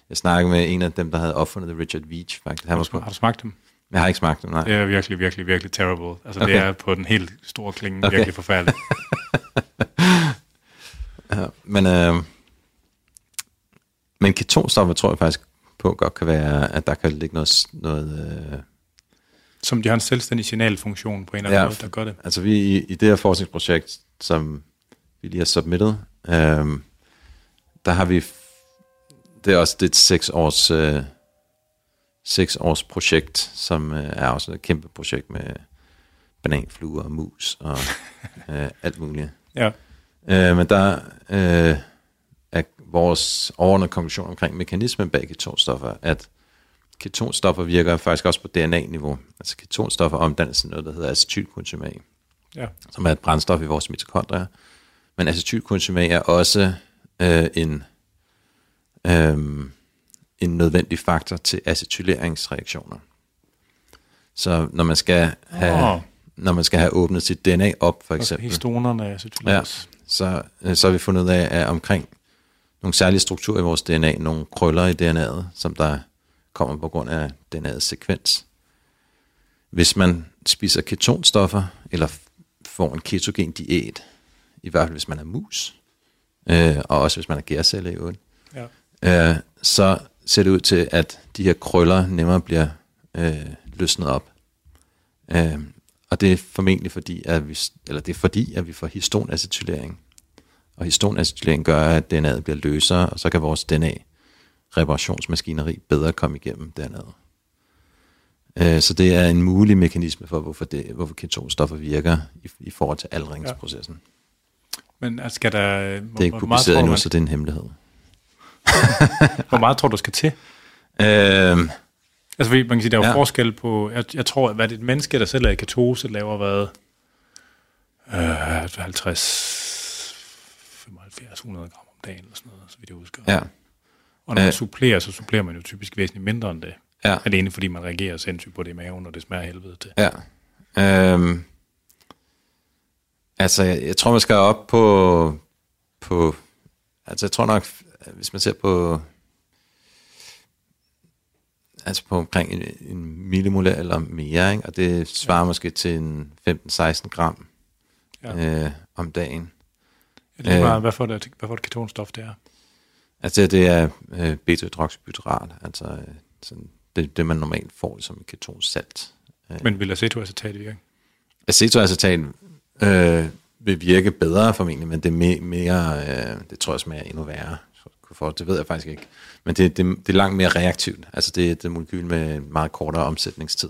Jeg snakkede med en af dem, der havde opfundet det, Richard Veach, faktisk. Han Har du, har du smagt dem? jeg har ikke smagt dem, nej. Det er virkelig, virkelig, virkelig terrible. Altså Okay. det er på den helt store klinge Okay. virkelig forfærdeligt. Ja, men, øh, men ketonstoffer tror jeg faktisk på godt kan være, at der kan ligge noget... noget øh, Som de har en selvstændig signalfunktion på en eller anden ja. måde, der gør det. altså vi i, i det her forskningsprojekt, som vi lige har submittet, øh, der har vi... Det er også det er et seks års, øh, seks års projekt, som øh, er også et kæmpe projekt med bananfluer og mus og øh, alt muligt. Ja. Øh, men der øh, er vores overordnede konklusion omkring mekanismen bag ketonstoffer, at ketonstoffer virker faktisk også på DNA-niveau. Altså ketonstoffer omdannes til noget, der hedder acetylkonsum A, ja. som er et brændstof i vores mitokondrier. Men acetylkonsum A er også øh, en, øh, en nødvendig faktor til acetyleringsreaktioner. Så når man skal have, Åh. når man skal have åbnet sit DNA op, for eksempel, histonerne er Ja. så, øh, så har vi fundet ud af, at omkring nogle særlige strukturer i vores DNA, nogle krøller i DNA'et, som der kommer på grund af DNA'ets sekvens. Hvis man spiser ketonstoffer, eller får en ketogen diæt, i hvert fald hvis man er mus, øh, og også hvis man er gærcelle i øvrigt, Ja. øh, så ser det ud til, at de her krøller nemmere bliver øh, løsnet op. Øh, og det er formentlig fordi, at vi, eller det er fordi, at vi får histonacetylering. Og histonacetylering gør, at DNA'et bliver løsere, og så kan vores DNA-reparationsmaskineri bedre komme igennem DNA'et. Øh, så det er en mulig mekanisme for, hvorfor, det, hvorfor ketonstoffer virker i, i forhold til aldringsprocessen. Men altså, skal der... Det er ikke publiceret endnu, så det er en hemmelighed. Hvor meget tror du, skal til? Øh, Altså, man kan sige, der er jo Ja. forskel på... Jeg, jeg tror, at hvad det er et menneske, der selv er i ketose, laver hvad? Øh, 50... 75, 100 gram om dagen, eller sådan noget, så vidt jeg husker. ja, Og når man Øh. supplerer, så supplerer man jo typisk væsentligt mindre end det. ja. Alene fordi man reagerer sindssygt på det i maven, og det smager helvede til. Ja. Øhm, altså, jeg, tror, man skal op på, på... Altså, jeg tror nok, hvis man ser på... Altså på omkring en, en millimolær eller mere, ikke? og det svarer ja. måske til en 15-16 gram Ja. øh, om dagen. Ja, det er øh. bare, hvad for det, hvad for et ketonstof det er. Altså det, er øh, beta-hydroxybutyrat, altså øh, sådan, det, det, man normalt får som et ketonsalt. Men vil acetoacetat virke? Acetoacetat øh, vil virke bedre formentlig, men det er me, mere, øh, det tror jeg smager endnu værre. For, det ved jeg faktisk ikke. Men det, det, det er langt mere reaktivt. Altså det er et molekyl med en meget kortere omsætningstid.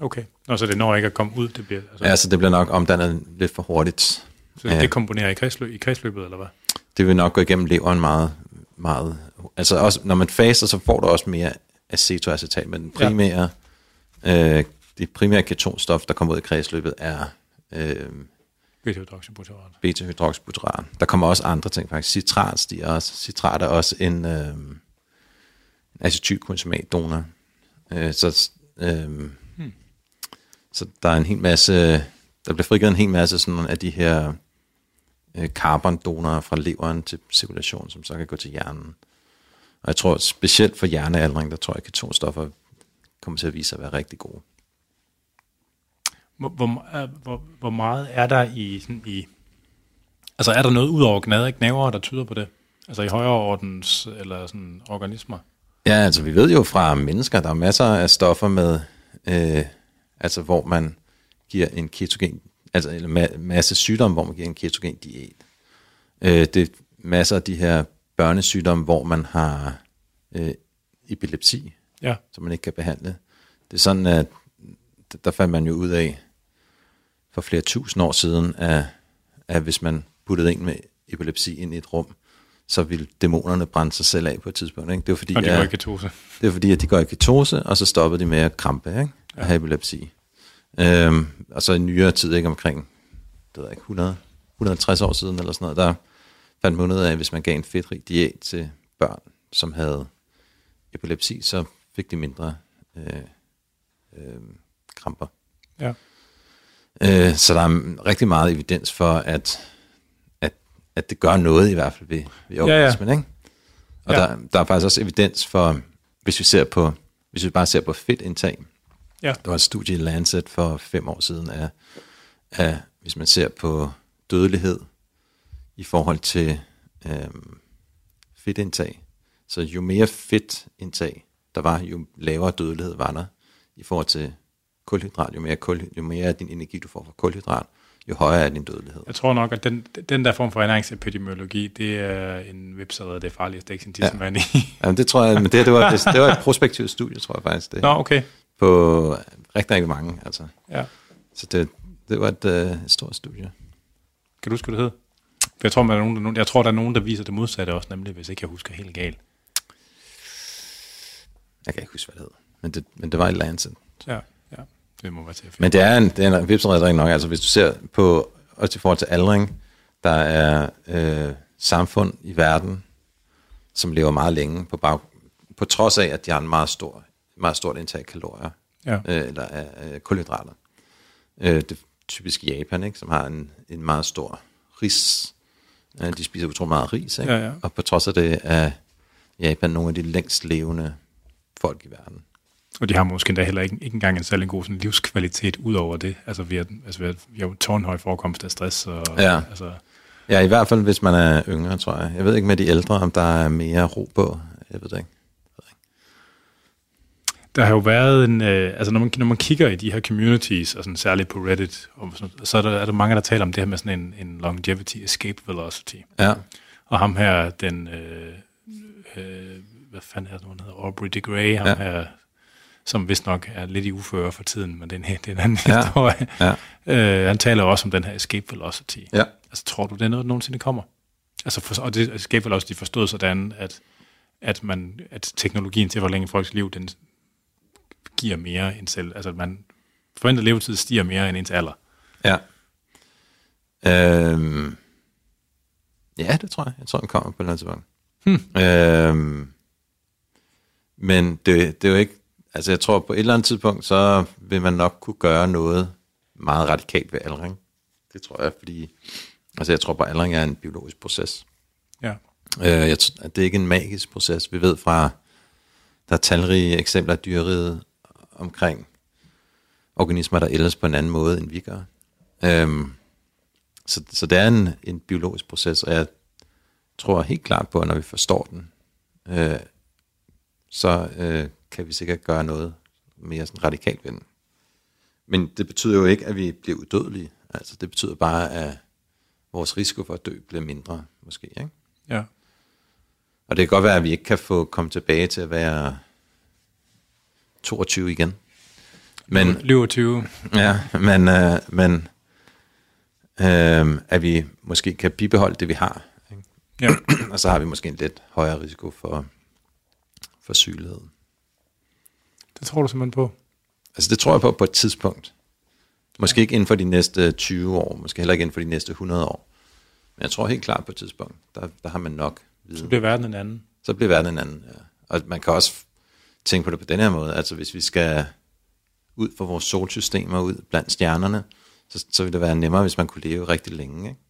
Okay. Nå, så det når ikke at komme ud, det bliver... Altså, Ja, så det bliver nok omdannet lidt for hurtigt. så det, ja. komponerer i, kredsløb, i kredsløbet, eller hvad? Det vil nok gå igennem leveren meget, meget. Altså også, når man faster, så får du også mere acetoacetat, men den Ja. primære, øh, det primære ketonstof, der kommer ud i kredsløbet, er øh, Beta-hydroxybutyrat. beta-hydroxybutyrat. Der kommer også andre ting faktisk. Citrat stiger også. Citrat er også en øh, acetylkonsumat-donor. Øh, så, øh, hmm. så der er en hel masse, der bliver frigivet en hel masse sådan af de her øh, carbondonorer fra leveren til cirkulation, som så kan gå til hjernen. Og jeg tror specielt for hjernealdring, der tror jeg, at ketonstoffer kommer til at vise sig at være rigtig gode. Hvor, hvor, øh, hvor, hvor meget er der i, sådan, i... Altså er der noget ud over gnade, knæver, der tyder på det? Altså i højere ordens eller sådan organismer? Ja, altså vi ved jo fra mennesker, der er masser af stoffer med, øh, altså hvor man giver en ketogen, altså en ma- masse sygdomme, hvor man giver en ketogen diæt. Øh, det er masser af de her børnesygdomme, hvor man har øh, epilepsi, Ja. som man ikke kan behandle. Det er sådan, at der fandt man jo ud af for flere tusind år siden, at, at hvis man puttede en med epilepsi ind i et rum, så ville dæmonerne brænde sig selv af på et tidspunkt. Ikke? Det var fordi, Og det at- var ikke ketose. det er fordi, at de går i ketose, og så stoppede de med at krampe, ikke? At have epilepsi. Øhm, og så i nyere tid, ikke omkring, det ved ikke, 100, 150 år siden eller sådan noget, der fandt man ud af, at hvis man gav en fedtrig diæt til børn, som havde epilepsi, så fik de mindre øh, øh, kramper. Ja. Øh, så der er rigtig meget evidens for, at, at, at det gør noget i hvert fald ved, ved ja. organismen. Ikke? Og Ja. der, der er faktisk også evidens for, hvis vi ser på, hvis vi bare ser på fedtindtag. Ja. Der var et studie i Lancet for fem år siden af, af hvis man ser på dødelighed i forhold til øhm, fedtindtag. Så jo mere fedtindtag der var, jo lavere dødelighed var der i forhold til kulhydrat. Jo mere, kul, jo mere din energi, du får fra kulhydrat, jo højere er din dødelighed. Jeg tror nok, at den, den der form for ernæringsepidemiologi, det er en webside, det er farligt at stikke sin tidsmand i. Jamen, det tror jeg, men det, det, var, det, det var et prospektivt studie, tror jeg faktisk. Det, Nå, okay. På rigtig, rigtig mange. Altså. Ja. Så det, det var et, øh, et stort studie. Kan du huske, hvad det hed? For jeg tror, der er nogen, der, jeg tror, der er nogen, der viser det modsatte også, nemlig hvis ikke jeg husker helt galt. Jeg kan ikke huske, hvad det hed. Men det, men det var i Lancet. Ja, ja. Det må være til. Men det er en, det er en webside rigtig nok. Altså hvis du ser på, også i forhold til aldring, der er øh, samfund i verden, som lever meget længe, på, bag, på trods af, at de har en meget, stor, meget stort indtag af kalorier, Ja. øh, eller af øh, kulhydrater. Øh, det er typisk Japan, ikke, som har en, en meget stor ris. Øh, de spiser utrolig meget ris, ikke? Ja, ja. og på trods af det er Japan nogle af de længst levende folk i verden. Og de har måske endda heller ikke, ikke engang en særlig god sådan, livskvalitet ud over det. Altså vi har, altså, vi har, vi har jo tårnhøj forekomst af stress. Og, Ja. Altså, Ja, i hvert fald hvis man er yngre, tror jeg. Jeg ved ikke med de ældre, om der er mere ro på. Jeg ved det ikke. der har jo været en, øh, altså når man, når man kigger i de her communities, og sådan, særligt på Reddit, og sådan, så er der, er der mange, der taler om det her med sådan en, en longevity escape velocity. Ja, Og ham her, den, øh, øh, hvad fanden er det, han hedder, Aubrey de Grey, ham ja. her, som vist nok er lidt i uføre for tiden, men det er en, det er en anden Ja. historie. ja, Øh, han taler også om den her escape velocity. ja. Altså, tror du, det er noget, der nogensinde kommer? Altså, for, og det escape velocity forstået sådan, at, at, man, at teknologien til at forlænge folks liv, den giver mere end selv. Altså, man forventet levetid stiger mere end ens alder. ja. Øhm, ja, det tror jeg. Jeg tror, den kommer på et eller andet tidspunkt. Hmm. Øhm, men det, det er jo ikke... Altså, jeg tror, på et eller andet tidspunkt, så vil man nok kunne gøre noget meget radikalt ved aldring. Det tror jeg, fordi... Altså, jeg tror på, at aldring er en biologisk proces. Ja. Øh, jeg, det er ikke en magisk proces. Vi ved fra, der er talrige eksempler af dyreriget omkring organismer, der ældes på en anden måde, end vi gør. Øhm, så, så det er en, en biologisk proces, og jeg tror helt klart på, at når vi forstår den, øh, så øh, kan vi sikkert gøre noget mere sådan radikalt ved den. Men det betyder jo ikke, at vi bliver udødelige. Altså, det betyder bare, at vores risiko for at dø bliver mindre, måske. Ikke? Ja. Og det kan godt være, at vi ikke kan få komme tilbage til at være 22 igen. Men, Løver 20. ja, men, øh, men øh, at vi måske kan bibeholde det, vi har. Ikke? Ja. Og så har vi måske en lidt højere risiko for, for sygelighed. Det tror du simpelthen på. Altså det tror jeg på på et tidspunkt. Måske ikke inden for de næste 20 år, måske heller ikke inden for de næste 100 år. Men jeg tror helt klart på et tidspunkt, der, der har man nok viden. Så bliver verden en anden. så bliver verden en anden. Ja. Og man kan også tænke på det på den her måde. Altså hvis vi skal ud for vores solsystemer, ud blandt stjernerne, så, så vil det være nemmere, hvis man kunne leve rigtig længe. Ikke?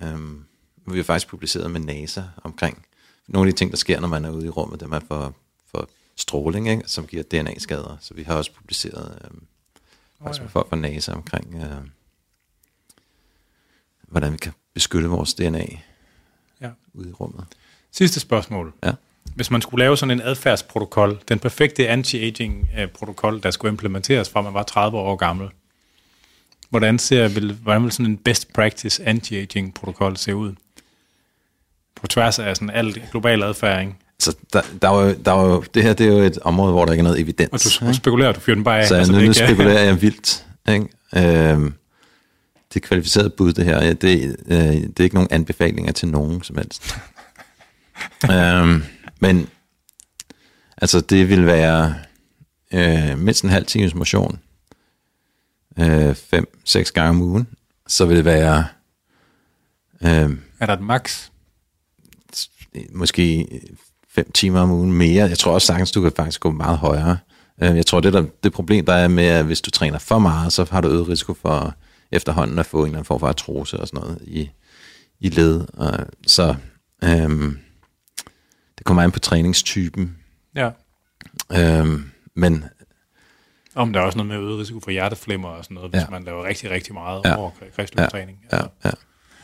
Ja. Øhm, vi har faktisk publiceret med NASA omkring nogle af de ting, der sker, når man er ude i rummet, dem er for, for stråling, ikke? som giver DNA-skader. Så vi har også publiceret øhm, faktisk ja. med folk fra NASA omkring, øh, hvordan vi kan beskytte vores DNA Ja. ude i rummet. Sidste spørgsmål. Ja. hvis man skulle lave sådan en adfærdsprotokol, den perfekte anti-aging-protokol, der skulle implementeres fra man var 30 år gammel, hvordan ser vil, hvordan vil sådan en best practice anti-aging-protokol se ud? På tværs af sådan alt global adfærd, ikke? Så der, der, var jo, der var jo, det her det er jo et område, hvor der ikke er noget evidens. Og du spekulerer, du fyrer den bare af. Så altså, nu, det nu ikke- spekulerer jeg vildt. Ikke? Øhm, det er kvalificeret bud, det her. Ja, Det, øh, det er ikke nogen anbefalinger til nogen som helst. øhm, men altså, det vil være øh, mindst en halv times motion. Øh, fem, seks gange om ugen. Så vil det være øh, Er der et max? måske fem timer om ugen mere. Jeg tror også sagtens, du kan faktisk gå meget højere. Øh, Jeg tror, det, der, det problem, der er med, at hvis du træner for meget, så har du øget risiko for efterhånden at få en eller anden form for artrose og sådan noget i, i led. Og Så øhm, det kommer an på træningstypen. Ja. Øhm, men Om der er også noget med øget risiko for hjerteflimmer og sådan noget, hvis Ja. man laver rigtig, rigtig meget Ja. ja. over kredsløbstræning. ja, ja.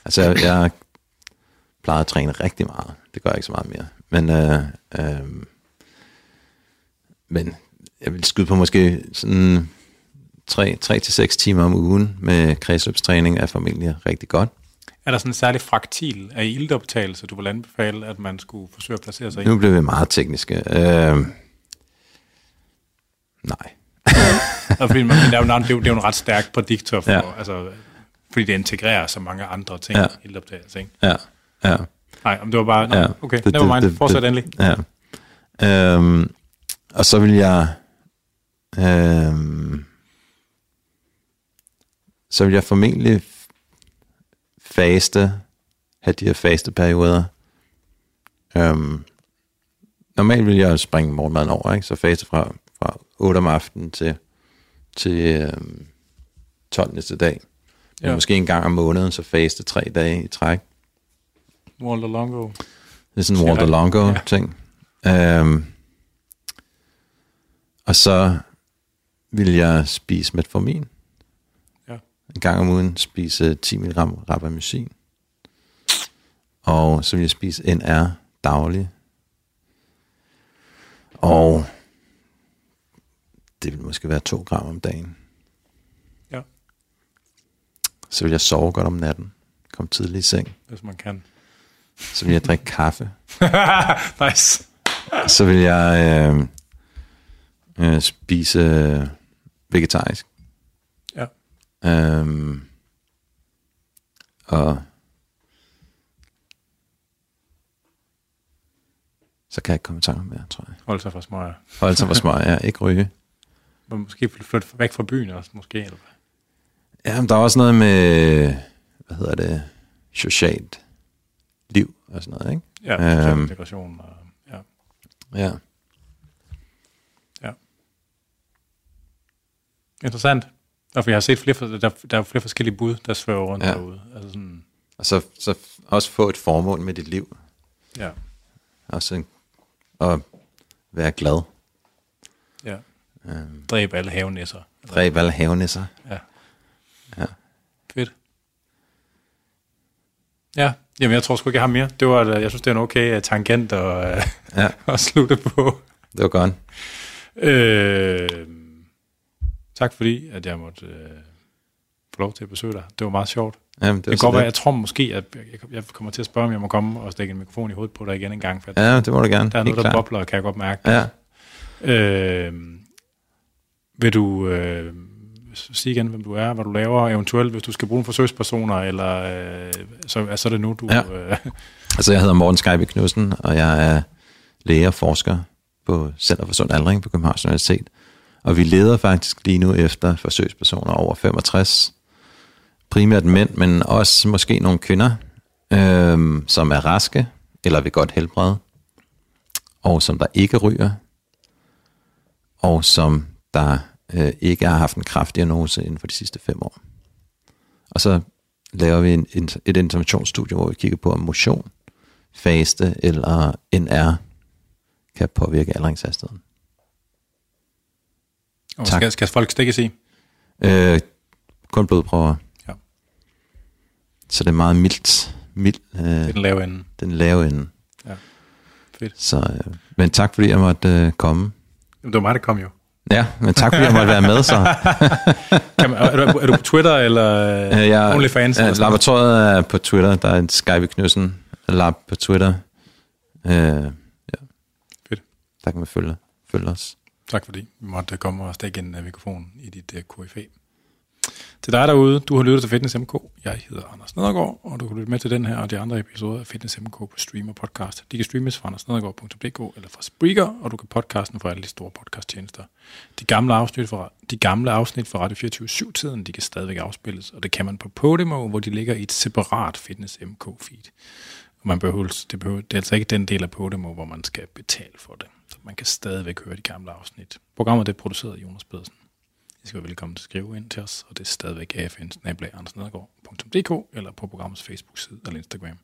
Altså, jeg, jeg plejer at træne rigtig meget. Det gør jeg ikke så meget mere. Men, øh, øh, men jeg vil skyde på måske sådan 3-6 timer om ugen med kredsløbstræning er formentlig rigtig godt. Er der sådan en særlig fraktil af iltoptagelse, du vil anbefale, at man skulle forsøge at placere sig i? Nu bliver vi meget tekniske. Øh, nej. Og fordi man, det, er jo, det, er jo, det er jo en ret stærk prædiktor for, Ja. altså, fordi det integrerer så mange andre ting, ja. iltoptagelse, ikke? Ja, ja. Nej, om det var bare, Ja. ja. okay, Det- never mind, det- fortsæt det- endelig. Ja. Øhm, og så vil jeg... Øhm, så vil jeg formentlig faste, have de her faste perioder. Øhm, normalt vil jeg springe morgenmaden over, ikke? så faste fra, fra 8 om aftenen til, til øhm, 12 næste dag. Men Ja. måske en gang om måneden, så faste tre dage i træk. Walter Longo. Det er sådan en Ja. Walter Longo ting. Øhm, og så vil jeg spise metformin. Ja. En gang om ugen spise 10 mg rapamycin. Og så vil jeg spise NR daglig. Og det vil måske være 2 gram om dagen. Ja. Så vil jeg sove godt om natten. Komme tidligt i seng. Hvis man kan. Så vil jeg drikke kaffe. nice. Så vil jeg øh, øh, spise vegetarisk. Ja. Øhm, og så kan jeg ikke komme i tanke om mere, tror jeg. Hold sig for smøger. Hold sig for smøg, ja, ikke ryge. Men måske flytte flytte væk fra byen også, måske. Eller hvad? Ja, men der er også noget med, hvad hedder det, socialt liv og sådan noget, ikke? Ja, Øhm. integration. Og, ja. Ja. Interessant. Og for jeg har set flere, der, der er flere forskellige bud, der svæver rundt Ja. ja. derude. Altså sådan, Og så, så også få et formål med dit liv. ja. Også en, og være glad. ja. Øhm, Dræb alle havenæsser. dræb alle havenisser. Ja. Ja. Fedt. Ja, jamen jeg tror sgu ikke, jeg har mere. Det var, jeg synes, det er en okay uh, tangent at, uh, Ja, at slutte på. det var godt. Øh, tak fordi, at jeg måtte øh, få lov til at besøge dig. Det var meget sjovt. Jamen, Det, det, lidt. jeg tror måske, at jeg, jeg kommer til at spørge, om jeg må komme og stikke en mikrofon i hovedet på dig igen en gang, for ja, det må du gerne. der er noget, der bobler, kan jeg godt mærke. Ja. Øh, vil du øh, sige igen, hvem du er, hvad du laver, eventuelt hvis du skal bruge nogle forsøgspersoner, eller øh, så, så er det nu, du... Ja. Øh, Altså, jeg hedder Morten Skejby Knudsen, og jeg er læge og forsker på Center for Sund Aldring på Københavns Universitet. Og vi leder faktisk lige nu efter forsøgspersoner over 65. Primært mænd, men også måske nogle kvinder, øhm, som er raske eller vil godt helbrede, og som der ikke ryger, og som der øh, ikke har haft en kraftdiagnose inden for de sidste fem år. Og så laver vi en, en, et interventionsstudie, hvor vi kigger på, om motion, faste eller NR kan påvirke aldringshastigheden. og Tak. skal, skal folk stikkes i? Øh, kun blodprøver. Ja. Så det er meget mildt. Mild, øh, Det er den lave ende. den lave ende. Fedt. Så, øh, men tak fordi jeg måtte øh, komme. Jamen, det var mig, der kom jo. Ja, men tak fordi jeg måtte være med så. Kan man, er, du, er du på Twitter eller Øh, jeg, OnlyFans? Ja, laboratoriet er på Twitter. Der er en Skype Knudsen lab på Twitter. Øh, ja. Fedt. Der kan man følge, følge os. Tak fordi vi måtte komme og stikke en mikrofon i dit uh, KFA. Til dig derude, du har lyttet til Fitness MK. Jeg hedder Anders Nedergaard, og du kan lytte med til den her og de andre episoder af Fitness MK på Stream og Podcast. De kan streames fra andersnedergaard.dk eller fra Spreaker, og du kan podcasten fra alle de store podcasttjenester. De gamle afsnit fra, de gamle afsnit fra Radio 24-7-tiden, de kan stadigvæk afspilles, og det kan man på Podimo, hvor de ligger i et separat Fitness MK-feed. Man behøver, det, behøver, det er altså ikke den del af Podimo, hvor man skal betale for det. Så man kan stadigvæk høre de gamle afsnit. Programmet det er produceret af Jonas Pedersen. I skal være velkommen til at skrive ind til os, og det er stadigvæk afn eller på programmets Facebook-side eller Instagram.